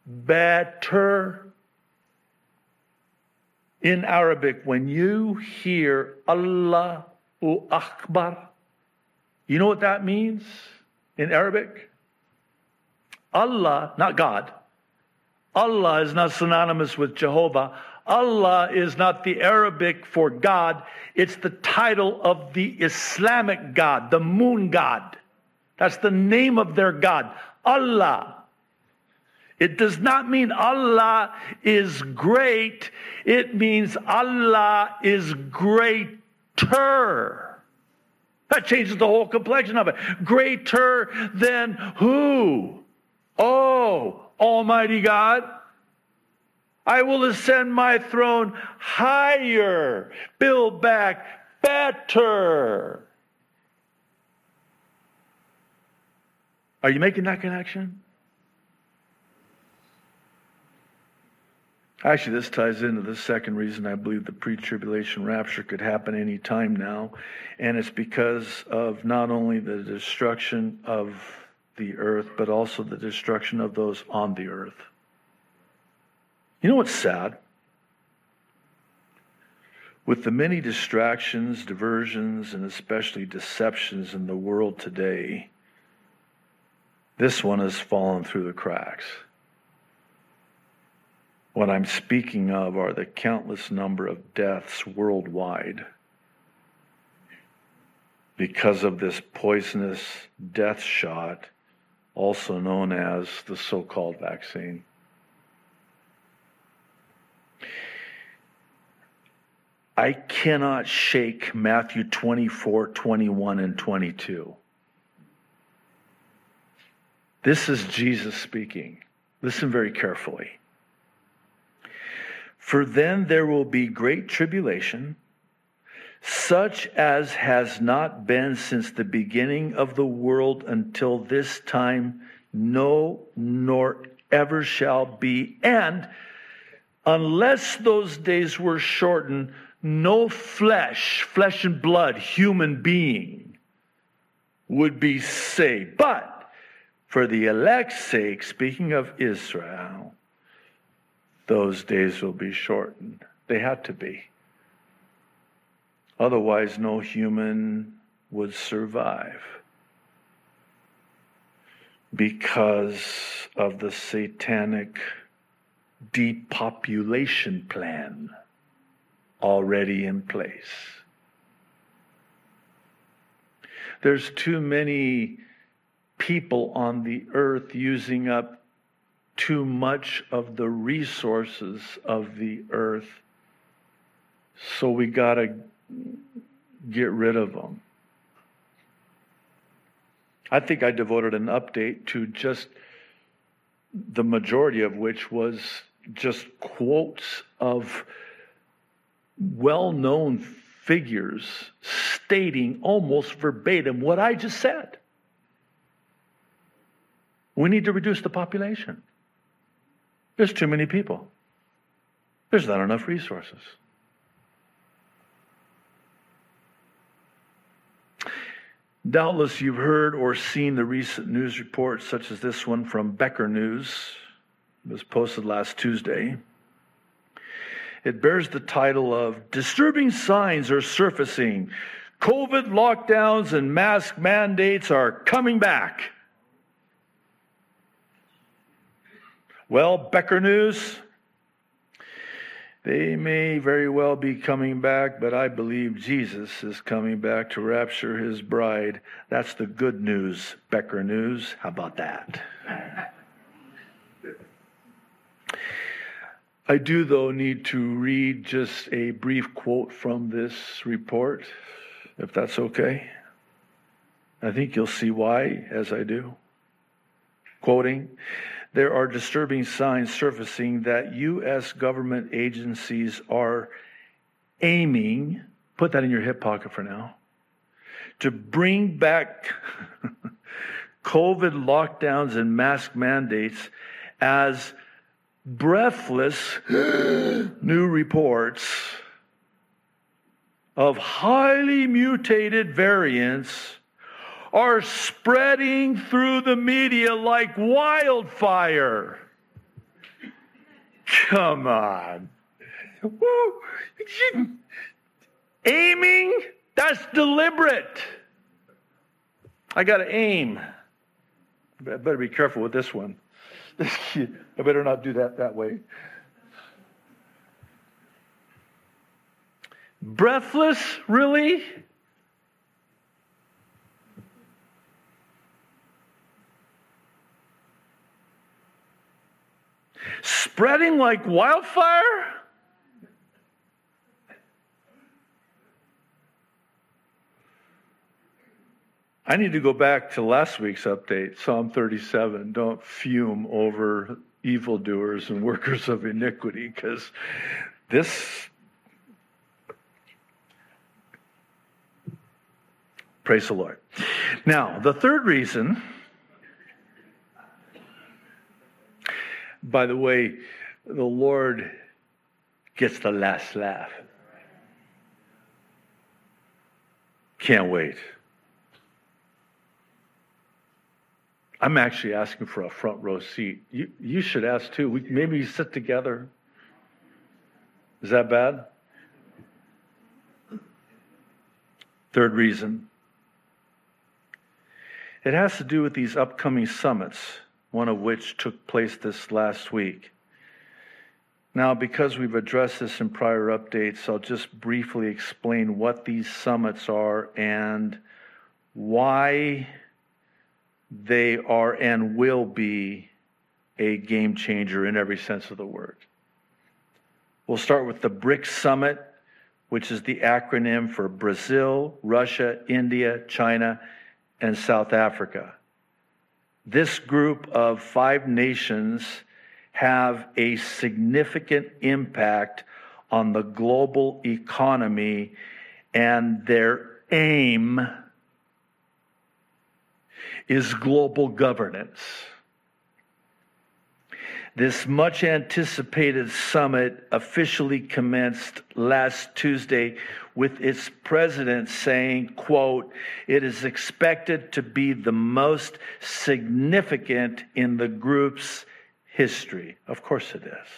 better. In Arabic, when you hear Allah u Akbar, you know what that means in Arabic? Allah, not God. Allah is not synonymous with Jehovah. Allah is not the Arabic for God, it's the title of the Islamic God, the moon God. That's the name of their God, Allah. It does not mean Allah is great, it means Allah is greater. That changes the whole complexion of it. Greater than who? Oh, Almighty God. I will ascend my throne higher, build back better. Are you making that connection? Actually, this ties into the second reason I believe the pre tribulation rapture could happen any time now. And it's because of not only the destruction of the earth, but also the destruction of those on the earth. You know what's sad? With the many distractions, diversions, and especially deceptions in the world today, this one has fallen through the cracks. What I'm speaking of are the countless number of deaths worldwide because of this poisonous death shot, also known as the so called vaccine. I cannot shake Matthew 24, 21, and 22. This is Jesus speaking. Listen very carefully. For then there will be great tribulation, such as has not been since the beginning of the world until this time, no, nor ever shall be. And unless those days were shortened, no flesh, flesh and blood, human being would be saved. But for the elect's sake, speaking of Israel, those days will be shortened. They had to be. Otherwise, no human would survive because of the satanic depopulation plan already in place. There's too many people on the earth using up too much of the resources of the earth. So we got to get rid of them. I think I devoted an update to just the majority of which was just quotes of well known figures stating almost verbatim what I just said. We need to reduce the population. There's too many people. There's not enough resources. Doubtless you've heard or seen the recent news reports, such as this one from Becker News. It was posted last Tuesday. It bears the title of Disturbing Signs Are Surfacing. COVID lockdowns and mask mandates are coming back. Well, Becker News, they may very well be coming back, but I believe Jesus is coming back to rapture his bride. That's the good news, Becker News. How about that? I do, though, need to read just a brief quote from this report, if that's okay. I think you'll see why as I do. Quoting, there are disturbing signs surfacing that U.S. government agencies are aiming, put that in your hip pocket for now, to bring back <laughs> COVID lockdowns and mask mandates as breathless <gasps> new reports of highly mutated variants are spreading through the media like wildfire. Come on. Aiming, that's deliberate. I got to aim. I better be careful with this one. <laughs> I better not do that that way. Breathless, really? Spreading like wildfire? I need to go back to last week's update, Psalm 37. Don't fume over evildoers and workers of iniquity, because this. Praise the Lord. Now, the third reason By the way, the Lord gets the last laugh. Can't wait. I'm actually asking for a front row seat. You, you should ask too. We, maybe sit together. Is that bad? Third reason it has to do with these upcoming summits one of which took place this last week. Now, because we've addressed this in prior updates, I'll just briefly explain what these summits are and why they are and will be a game changer in every sense of the word. We'll start with the BRICS Summit, which is the acronym for Brazil, Russia, India, China, and South Africa this group of five nations have a significant impact on the global economy, and their aim is global governance. This much anticipated summit officially commenced last Tuesday with its president saying, quote, it is expected to be the most significant in the group's history. Of course it is.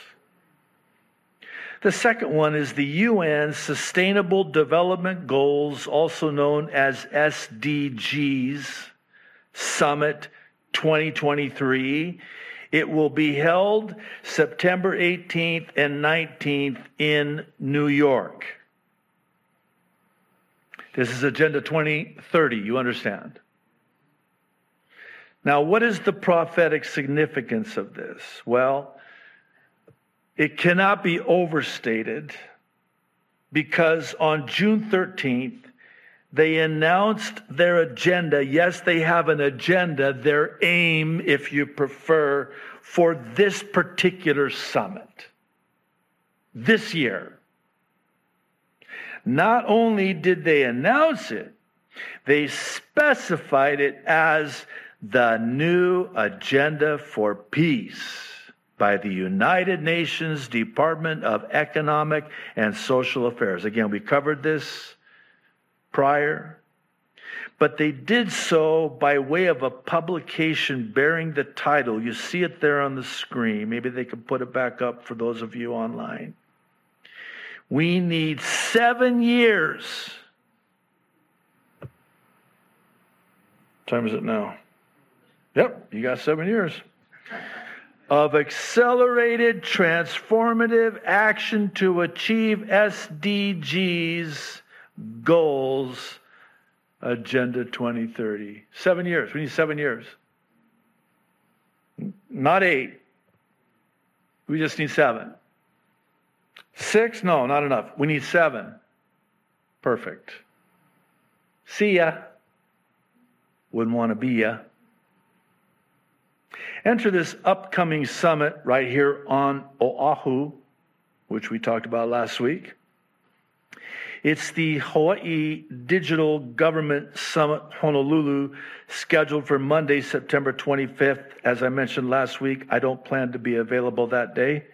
The second one is the UN Sustainable Development Goals, also known as SDGs Summit 2023. It will be held September 18th and 19th in New York. This is Agenda 2030, you understand. Now, what is the prophetic significance of this? Well, it cannot be overstated because on June 13th, they announced their agenda. Yes, they have an agenda, their aim, if you prefer, for this particular summit this year. Not only did they announce it, they specified it as the new agenda for peace by the United Nations Department of Economic and Social Affairs. Again, we covered this prior, but they did so by way of a publication bearing the title. You see it there on the screen. Maybe they can put it back up for those of you online. We need seven years. What time is it now? Yep, you got seven years of accelerated transformative action to achieve SDGs goals agenda 2030 seven years. We need seven years. Not eight. We just need seven. Six? No not enough. We need seven. Perfect. See ya. Wouldn't want to be ya. Enter this upcoming summit right here on Oahu, which we talked about last week. It's the Hawaii Digital Government Summit Honolulu, scheduled for Monday, September 25th. As I mentioned last week, I don't plan to be available that day.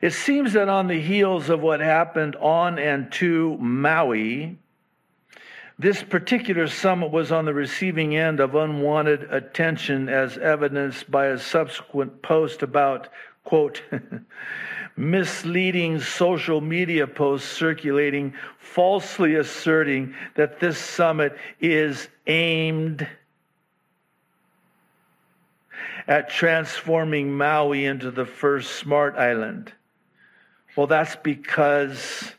It seems that on the heels of what happened on and to Maui, this particular summit was on the receiving end of unwanted attention, as evidenced by a subsequent post about, quote, <laughs> misleading social media posts circulating, falsely asserting that this summit is aimed at transforming Maui into the first smart island. Well, that's because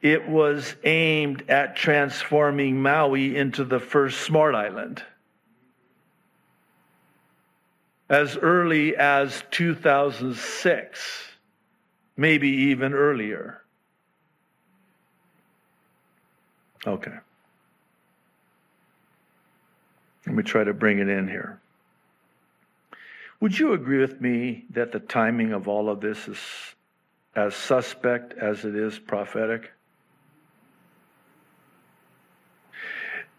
it was aimed at transforming Maui into the first smart island. As early as 2006, maybe even earlier. Okay. Let me try to bring it in here. Would you agree with me that the timing of all of this is as suspect as it is prophetic?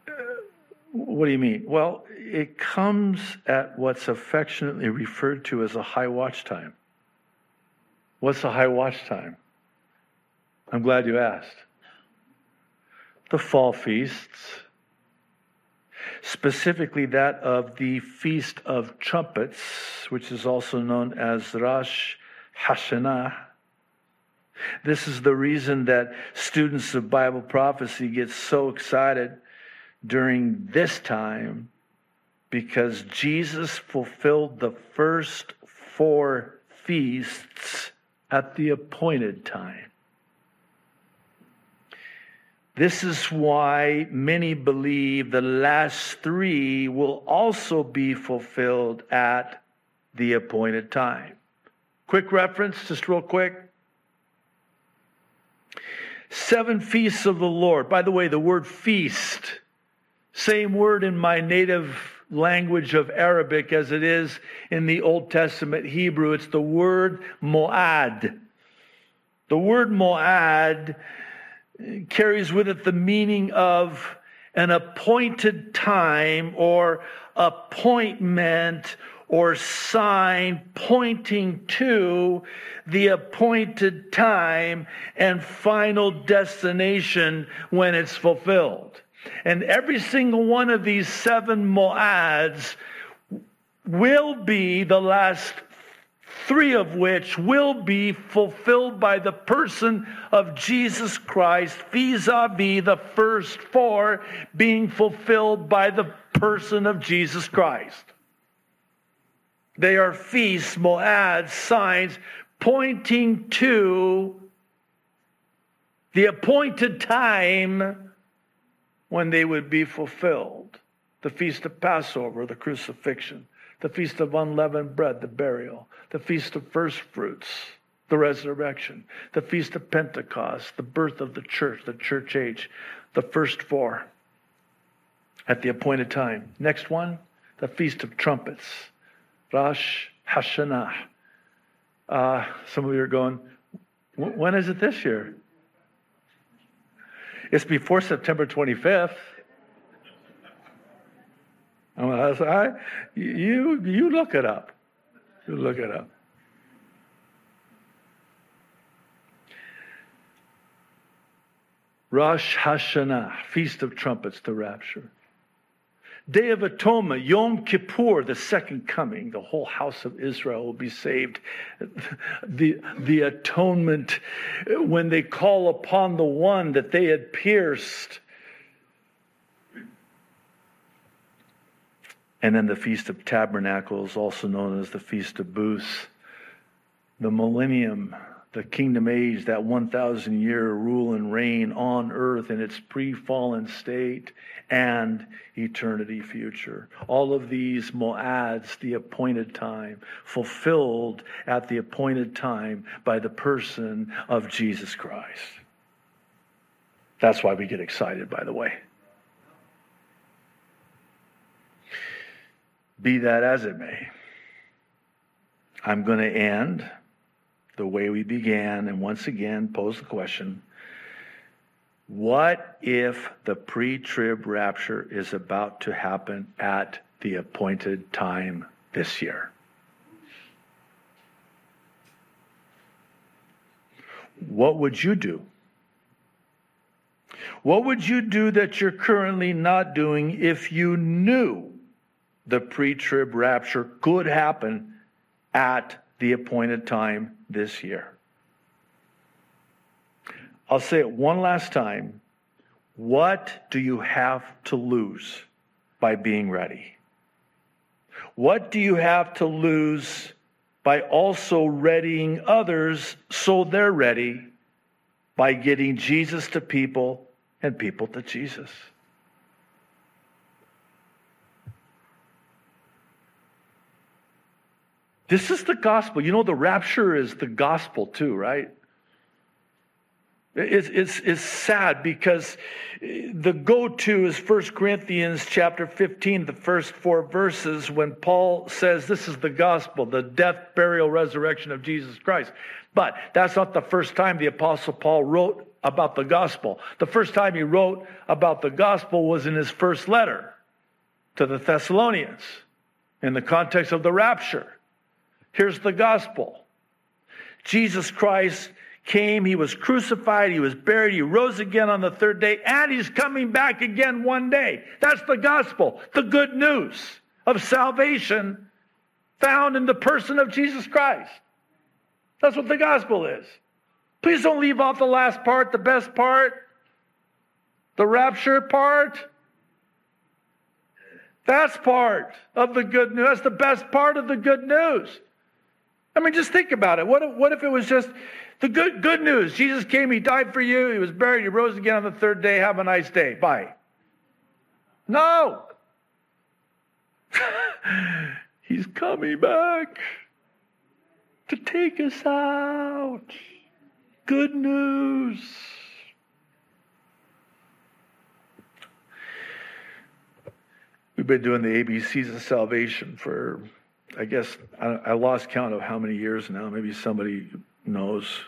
Uh, what do you mean? Well, it comes at what's affectionately referred to as a high watch time. What's a high watch time? I'm glad you asked. The fall feasts, specifically that of the Feast of Trumpets, which is also known as Rosh Hashanah. This is the reason that students of Bible prophecy get so excited during this time because Jesus fulfilled the first four feasts at the appointed time. This is why many believe the last three will also be fulfilled at the appointed time. Quick reference, just real quick. Seven feasts of the Lord. By the way, the word feast same word in my native language of Arabic as it is in the Old Testament Hebrew. It's the word mo'ad. The word mo'ad carries with it the meaning of an appointed time or appointment or sign pointing to the appointed time and final destination when it's fulfilled. And every single one of these seven moads will be the last three of which will be fulfilled by the person of Jesus Christ, vis a vis the first four being fulfilled by the person of Jesus Christ. They are feasts, moads, signs pointing to the appointed time when they would be fulfilled. The feast of Passover, the crucifixion, the feast of unleavened bread, the burial, the feast of first fruits, the resurrection, the feast of Pentecost, the birth of the church, the church age, the first four at the appointed time. Next one, the feast of trumpets, Rosh Hashanah. Uh, some of you are going, when is it this year? It's before September 25th. I, you, you look it up. You look it up. Rosh Hashanah, Feast of Trumpets, the rapture. Day of Atonement, Yom Kippur, the second coming, the whole house of Israel will be saved. <laughs> The, the atonement, when they call upon the one that they had pierced. And then the Feast of Tabernacles, also known as the Feast of Booths, the millennium, the kingdom age, that 1,000 year rule and reign on earth in its pre fallen state and eternity future. All of these moads, the appointed time, fulfilled at the appointed time by the person of Jesus Christ. That's why we get excited, by the way. Be that as it may, I'm going to end the way we began and once again pose the question what if the pre trib rapture is about to happen at the appointed time this year? What would you do? What would you do that you're currently not doing if you knew the pre trib rapture could happen at the appointed time this year. I'll say it one last time. What do you have to lose by being ready? What do you have to lose by also readying others so they're ready by getting Jesus to people and people to Jesus? This is the gospel. You know, the rapture is the gospel too, right? It's, it's, it's sad because the go-to is 1 Corinthians chapter 15, the first four verses, when Paul says this is the gospel, the death, burial, resurrection of Jesus Christ. But that's not the first time the apostle Paul wrote about the gospel. The first time he wrote about the gospel was in his first letter to the Thessalonians in the context of the rapture. Here's the gospel Jesus Christ came, he was crucified, he was buried, he rose again on the third day, and he's coming back again one day. That's the gospel, the good news of salvation found in the person of Jesus Christ. That's what the gospel is. Please don't leave off the last part, the best part, the rapture part. That's part of the good news. That's the best part of the good news. I mean, just think about it. What if, what if it was just the good, good news? Jesus came, He died for you, He was buried, He rose again on the third day. Have a nice day. Bye. No. <laughs> He's coming back to take us out. Good news. We've been doing the ABCs of salvation for I guess I, I lost count of how many years now. Maybe somebody knows.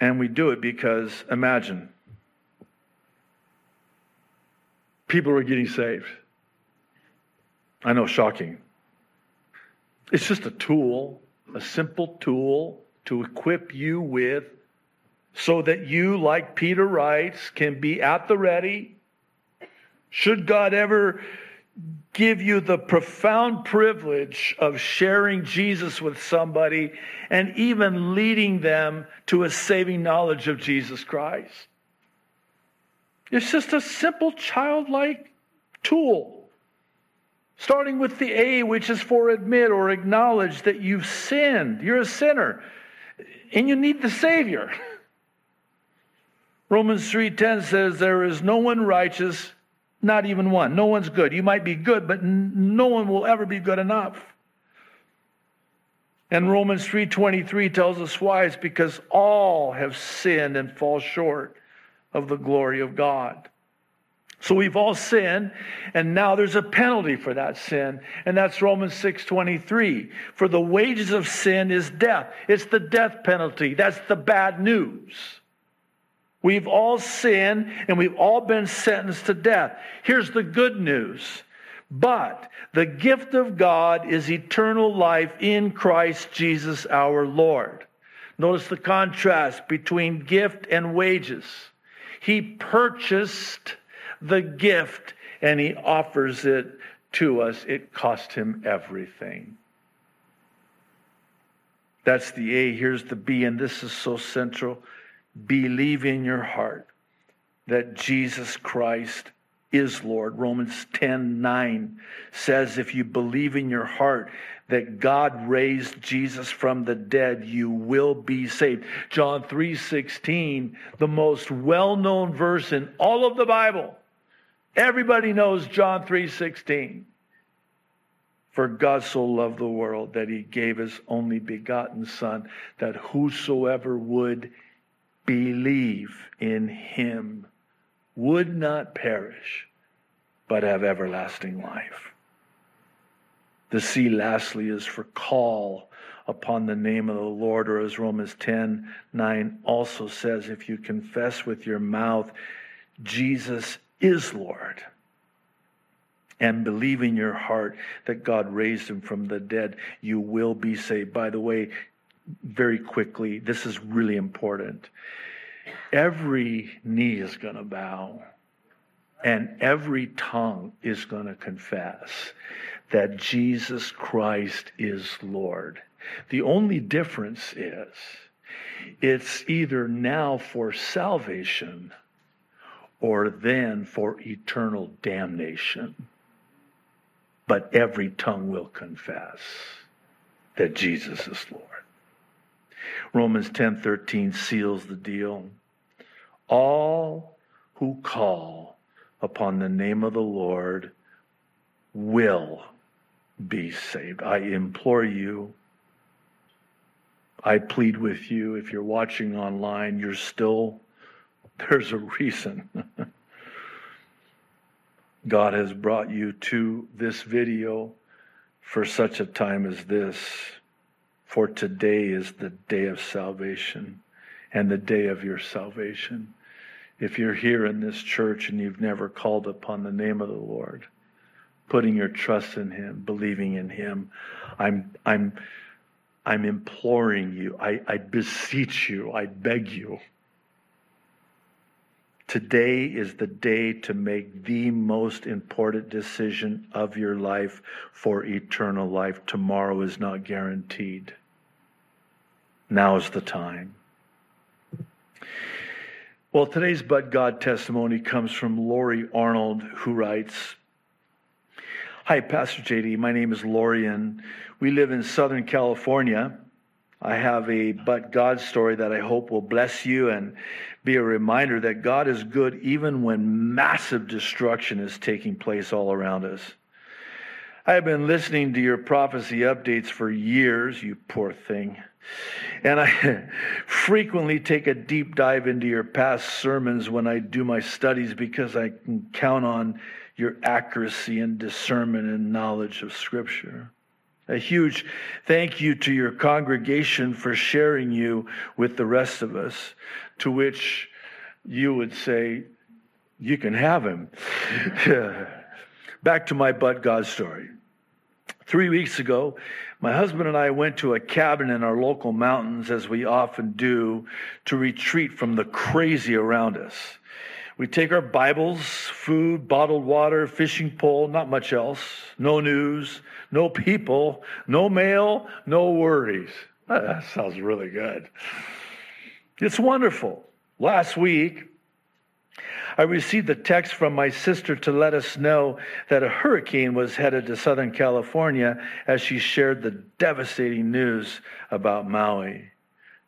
And we do it because imagine people are getting saved. I know, shocking. It's just a tool, a simple tool to equip you with so that you, like Peter writes, can be at the ready. Should God ever give you the profound privilege of sharing Jesus with somebody and even leading them to a saving knowledge of Jesus Christ. It's just a simple childlike tool. Starting with the A, which is for admit or acknowledge that you've sinned. You're a sinner and you need the Savior. <laughs> Romans 3:10 says there is no one righteous, not even one. No one's good. You might be good, but no one will ever be good enough. And Romans 3:23 tells us why it's because all have sinned and fall short of the glory of God. So we've all sinned, and now there's a penalty for that sin, and that's Romans 6:23. For the wages of sin is death. It's the death penalty. That's the bad news. We've all sinned and we've all been sentenced to death. Here's the good news. But the gift of God is eternal life in Christ Jesus our Lord. Notice the contrast between gift and wages. He purchased the gift and he offers it to us. It cost him everything. That's the A. Here's the B, and this is so central. Believe in your heart that Jesus Christ is Lord. Romans 10 9 says, If you believe in your heart that God raised Jesus from the dead, you will be saved. John 3 16, the most well known verse in all of the Bible. Everybody knows John 3 16. For God so loved the world that he gave his only begotten Son, that whosoever would believe in him would not perish, but have everlasting life. The C, lastly, is for call upon the name of the Lord, or as Romans 10 9 also says, if you confess with your mouth Jesus is Lord and believe in your heart that God raised him from the dead, you will be saved. By the way, very quickly, this is really important. Every knee is going to bow and every tongue is going to confess that Jesus Christ is Lord. The only difference is it's either now for salvation or then for eternal damnation. But every tongue will confess that Jesus is Lord. Romans 10:13 seals the deal. All who call upon the name of the Lord will be saved. I implore you. I plead with you if you're watching online, you're still <laughs> there's a reason. <laughs> God has brought you to this video for such a time as this. For today is the day of salvation and the day of your salvation. If you're here in this church and you've never called upon the name of the Lord, putting your trust in Him, believing in Him, I'm, I'm, I'm imploring you, I, I beseech you, I beg you. Today is the day to make the most important decision of your life for eternal life. Tomorrow is not guaranteed. Now is the time. Well, today's But God testimony comes from Lori Arnold, who writes Hi, Pastor JD. My name is Lori, and we live in Southern California. I have a But God story that I hope will bless you and be a reminder that God is good even when massive destruction is taking place all around us. I have been listening to your prophecy updates for years, you poor thing. And I <laughs> frequently take a deep dive into your past sermons when I do my studies because I can count on your accuracy and discernment and knowledge of Scripture. A huge thank you to your congregation for sharing you with the rest of us, to which you would say, you can have him. <laughs> Back to my but God story. Three weeks ago, my husband and I went to a cabin in our local mountains, as we often do, to retreat from the crazy around us. We take our Bibles, food, bottled water, fishing pole, not much else, no news, no people, no mail, no worries. <laughs> That sounds really good. It's wonderful. Last week, I received a text from my sister to let us know that a hurricane was headed to Southern California as she shared the devastating news about Maui.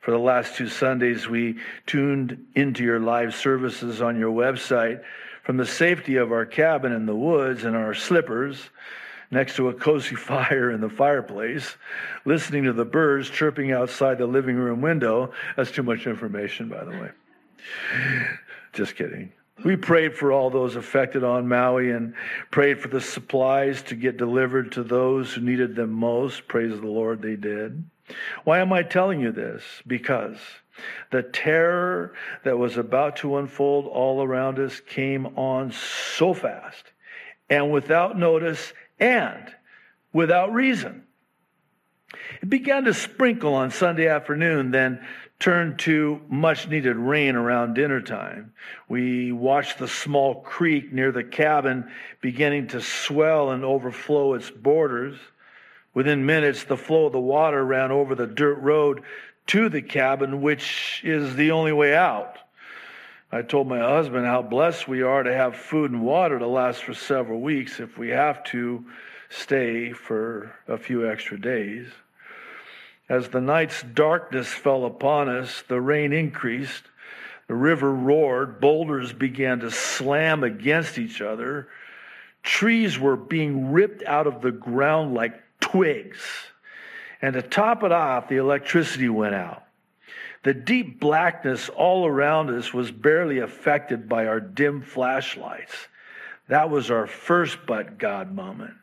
For the last two Sundays, we tuned into your live services on your website from the safety of our cabin in the woods and our slippers next to a cozy <laughs> fire in the fireplace, listening to the birds chirping outside the living room window. That's too much information, by the way. Just kidding. We prayed for all those affected on Maui and prayed for the supplies to get delivered to those who needed them most. Praise the Lord, they did. Why am I telling you this? Because the terror that was about to unfold all around us came on so fast and without notice and without reason. It began to sprinkle on Sunday afternoon, then turned to much needed rain around dinner time. We watched the small creek near the cabin beginning to swell and overflow its borders. Within minutes, the flow of the water ran over the dirt road to the cabin, which is the only way out. I told my husband how blessed we are to have food and water to last for several weeks if we have to stay for a few extra days. As the night's darkness fell upon us, the rain increased, the river roared, boulders began to slam against each other, trees were being ripped out of the ground like twigs. And to top it off, the electricity went out. The deep blackness all around us was barely affected by our dim flashlights. That was our first but God moment.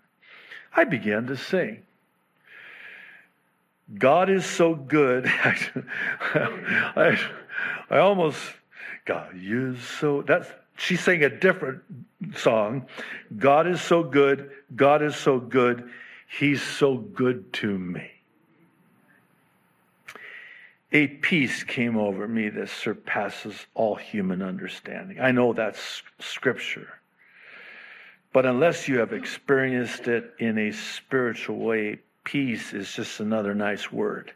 I began to sing. God is so good. <laughs> I, I almost, God is so, that's, she's saying a different song. God is so good. God is so good. He's so good to me. A peace came over me that surpasses all human understanding. I know that's scripture. But unless you have experienced it in a spiritual way, peace is just another nice word.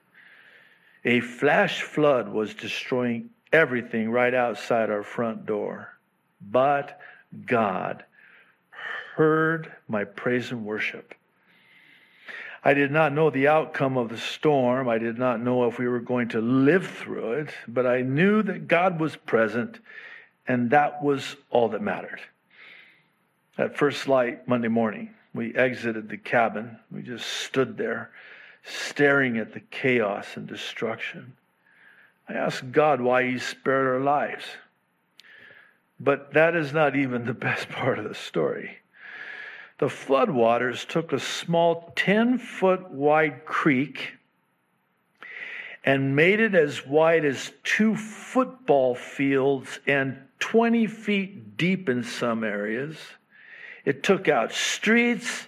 A flash flood was destroying everything right outside our front door. But God heard my praise and worship. I did not know the outcome of the storm. I did not know if we were going to live through it, but I knew that God was present, and that was all that mattered. At first light Monday morning, we exited the cabin. We just stood there staring at the chaos and destruction. I asked God why He spared our lives. But that is not even the <laughs> best part of the story. The floodwaters took a small 10 foot wide creek and made it as wide as two football fields and 20 feet deep in some areas. It took out streets,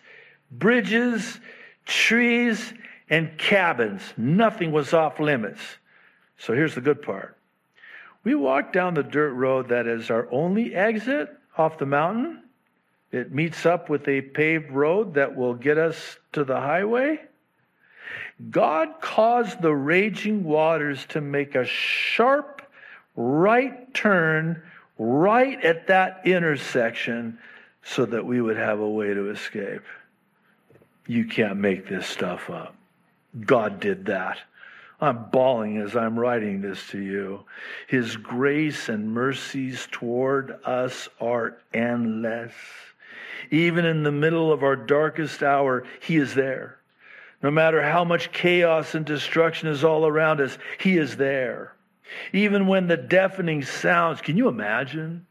bridges, trees, and cabins. Nothing was off limits. So here's the good part. We walked down the dirt road that is our only exit off the mountain. It meets up with a paved road that will get us to the highway. God caused the raging waters to make a sharp right turn right at that intersection so that we would have a way to escape. You can't make this stuff up. God did that. I'm bawling as I'm writing this to you. His grace and mercies toward us are endless. Even in the middle of our darkest hour, He is there. No matter how much chaos and destruction is all around us, He is there. Even when the deafening sounds, can you imagine,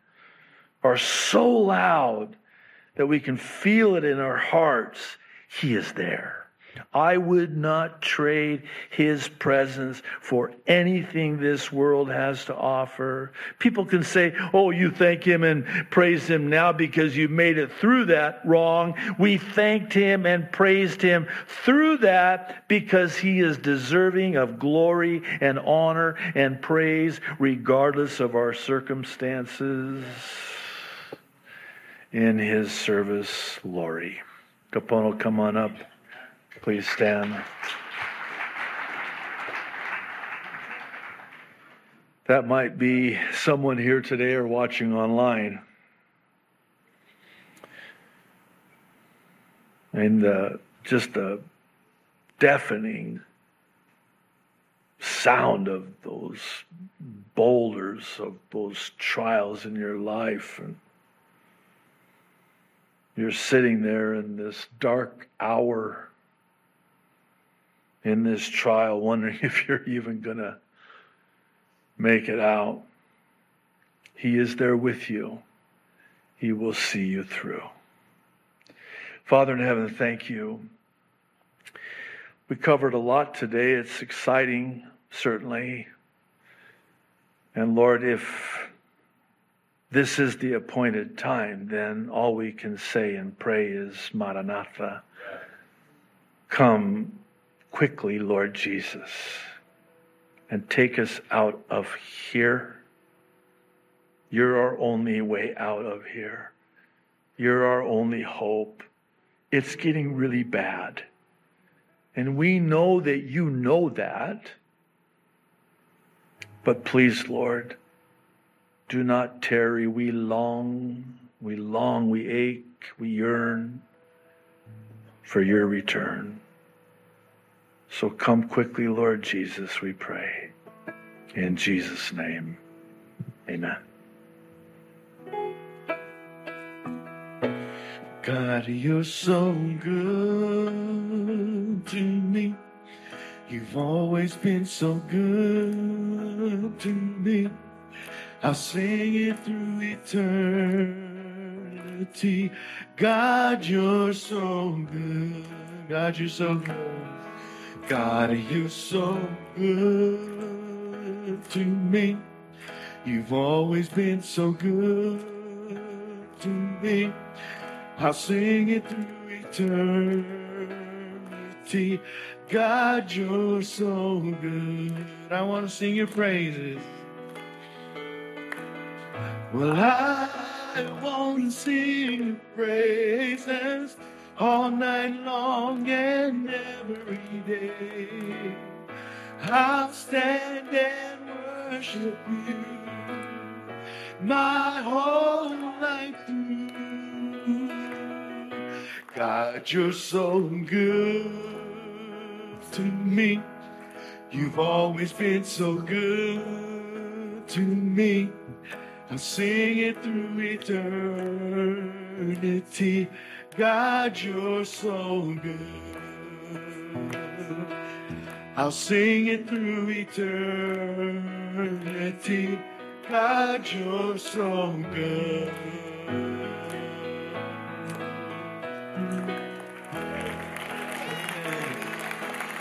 are so loud that we can feel it in our hearts, He is there. I would not trade his presence for anything this world has to offer. People can say, Oh, you thank him and praise him now because you made it through that wrong. We thanked him and praised him through that because he is deserving of glory and honor and praise regardless of our circumstances. In his service, Lori. Kapono, come on up. Please stand. That might be someone here today or watching online. And uh, just a deafening sound of those boulders, of those trials in your life. And you're sitting there in this dark hour in this trial, wondering <laughs> if you're even going to make it out. He is there with you. He will see you through. Father in heaven, thank you. We covered a lot today. It's exciting, certainly. And Lord, if this is the appointed time, then all we can say and pray is Maranatha. Come quickly, Lord Jesus, and take us out of here. You're our only way out of here. You're our only hope. It's getting really bad. And we know that you know that. But please, Lord, do not tarry. We long, we long, we ache, we yearn for your return. So come quickly, Lord Jesus, we pray. In Jesus' name, amen. God, you're so good to me. You've always been so good to me. I'll sing it through eternity. God, you're so good. God, you're so good. God, you're so good to me. You've always been so good to me. I'll sing it through eternity. God, you're so good. I want to sing your praises. Well, I want to sing your praises all night long and every day. I'll stand and worship you my whole life through. God, you're so good to me. You've always been so good to me. I'll sing it through eternity. God, you're so good. I'll sing it through eternity. God, you're so good.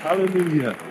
Hallelujah.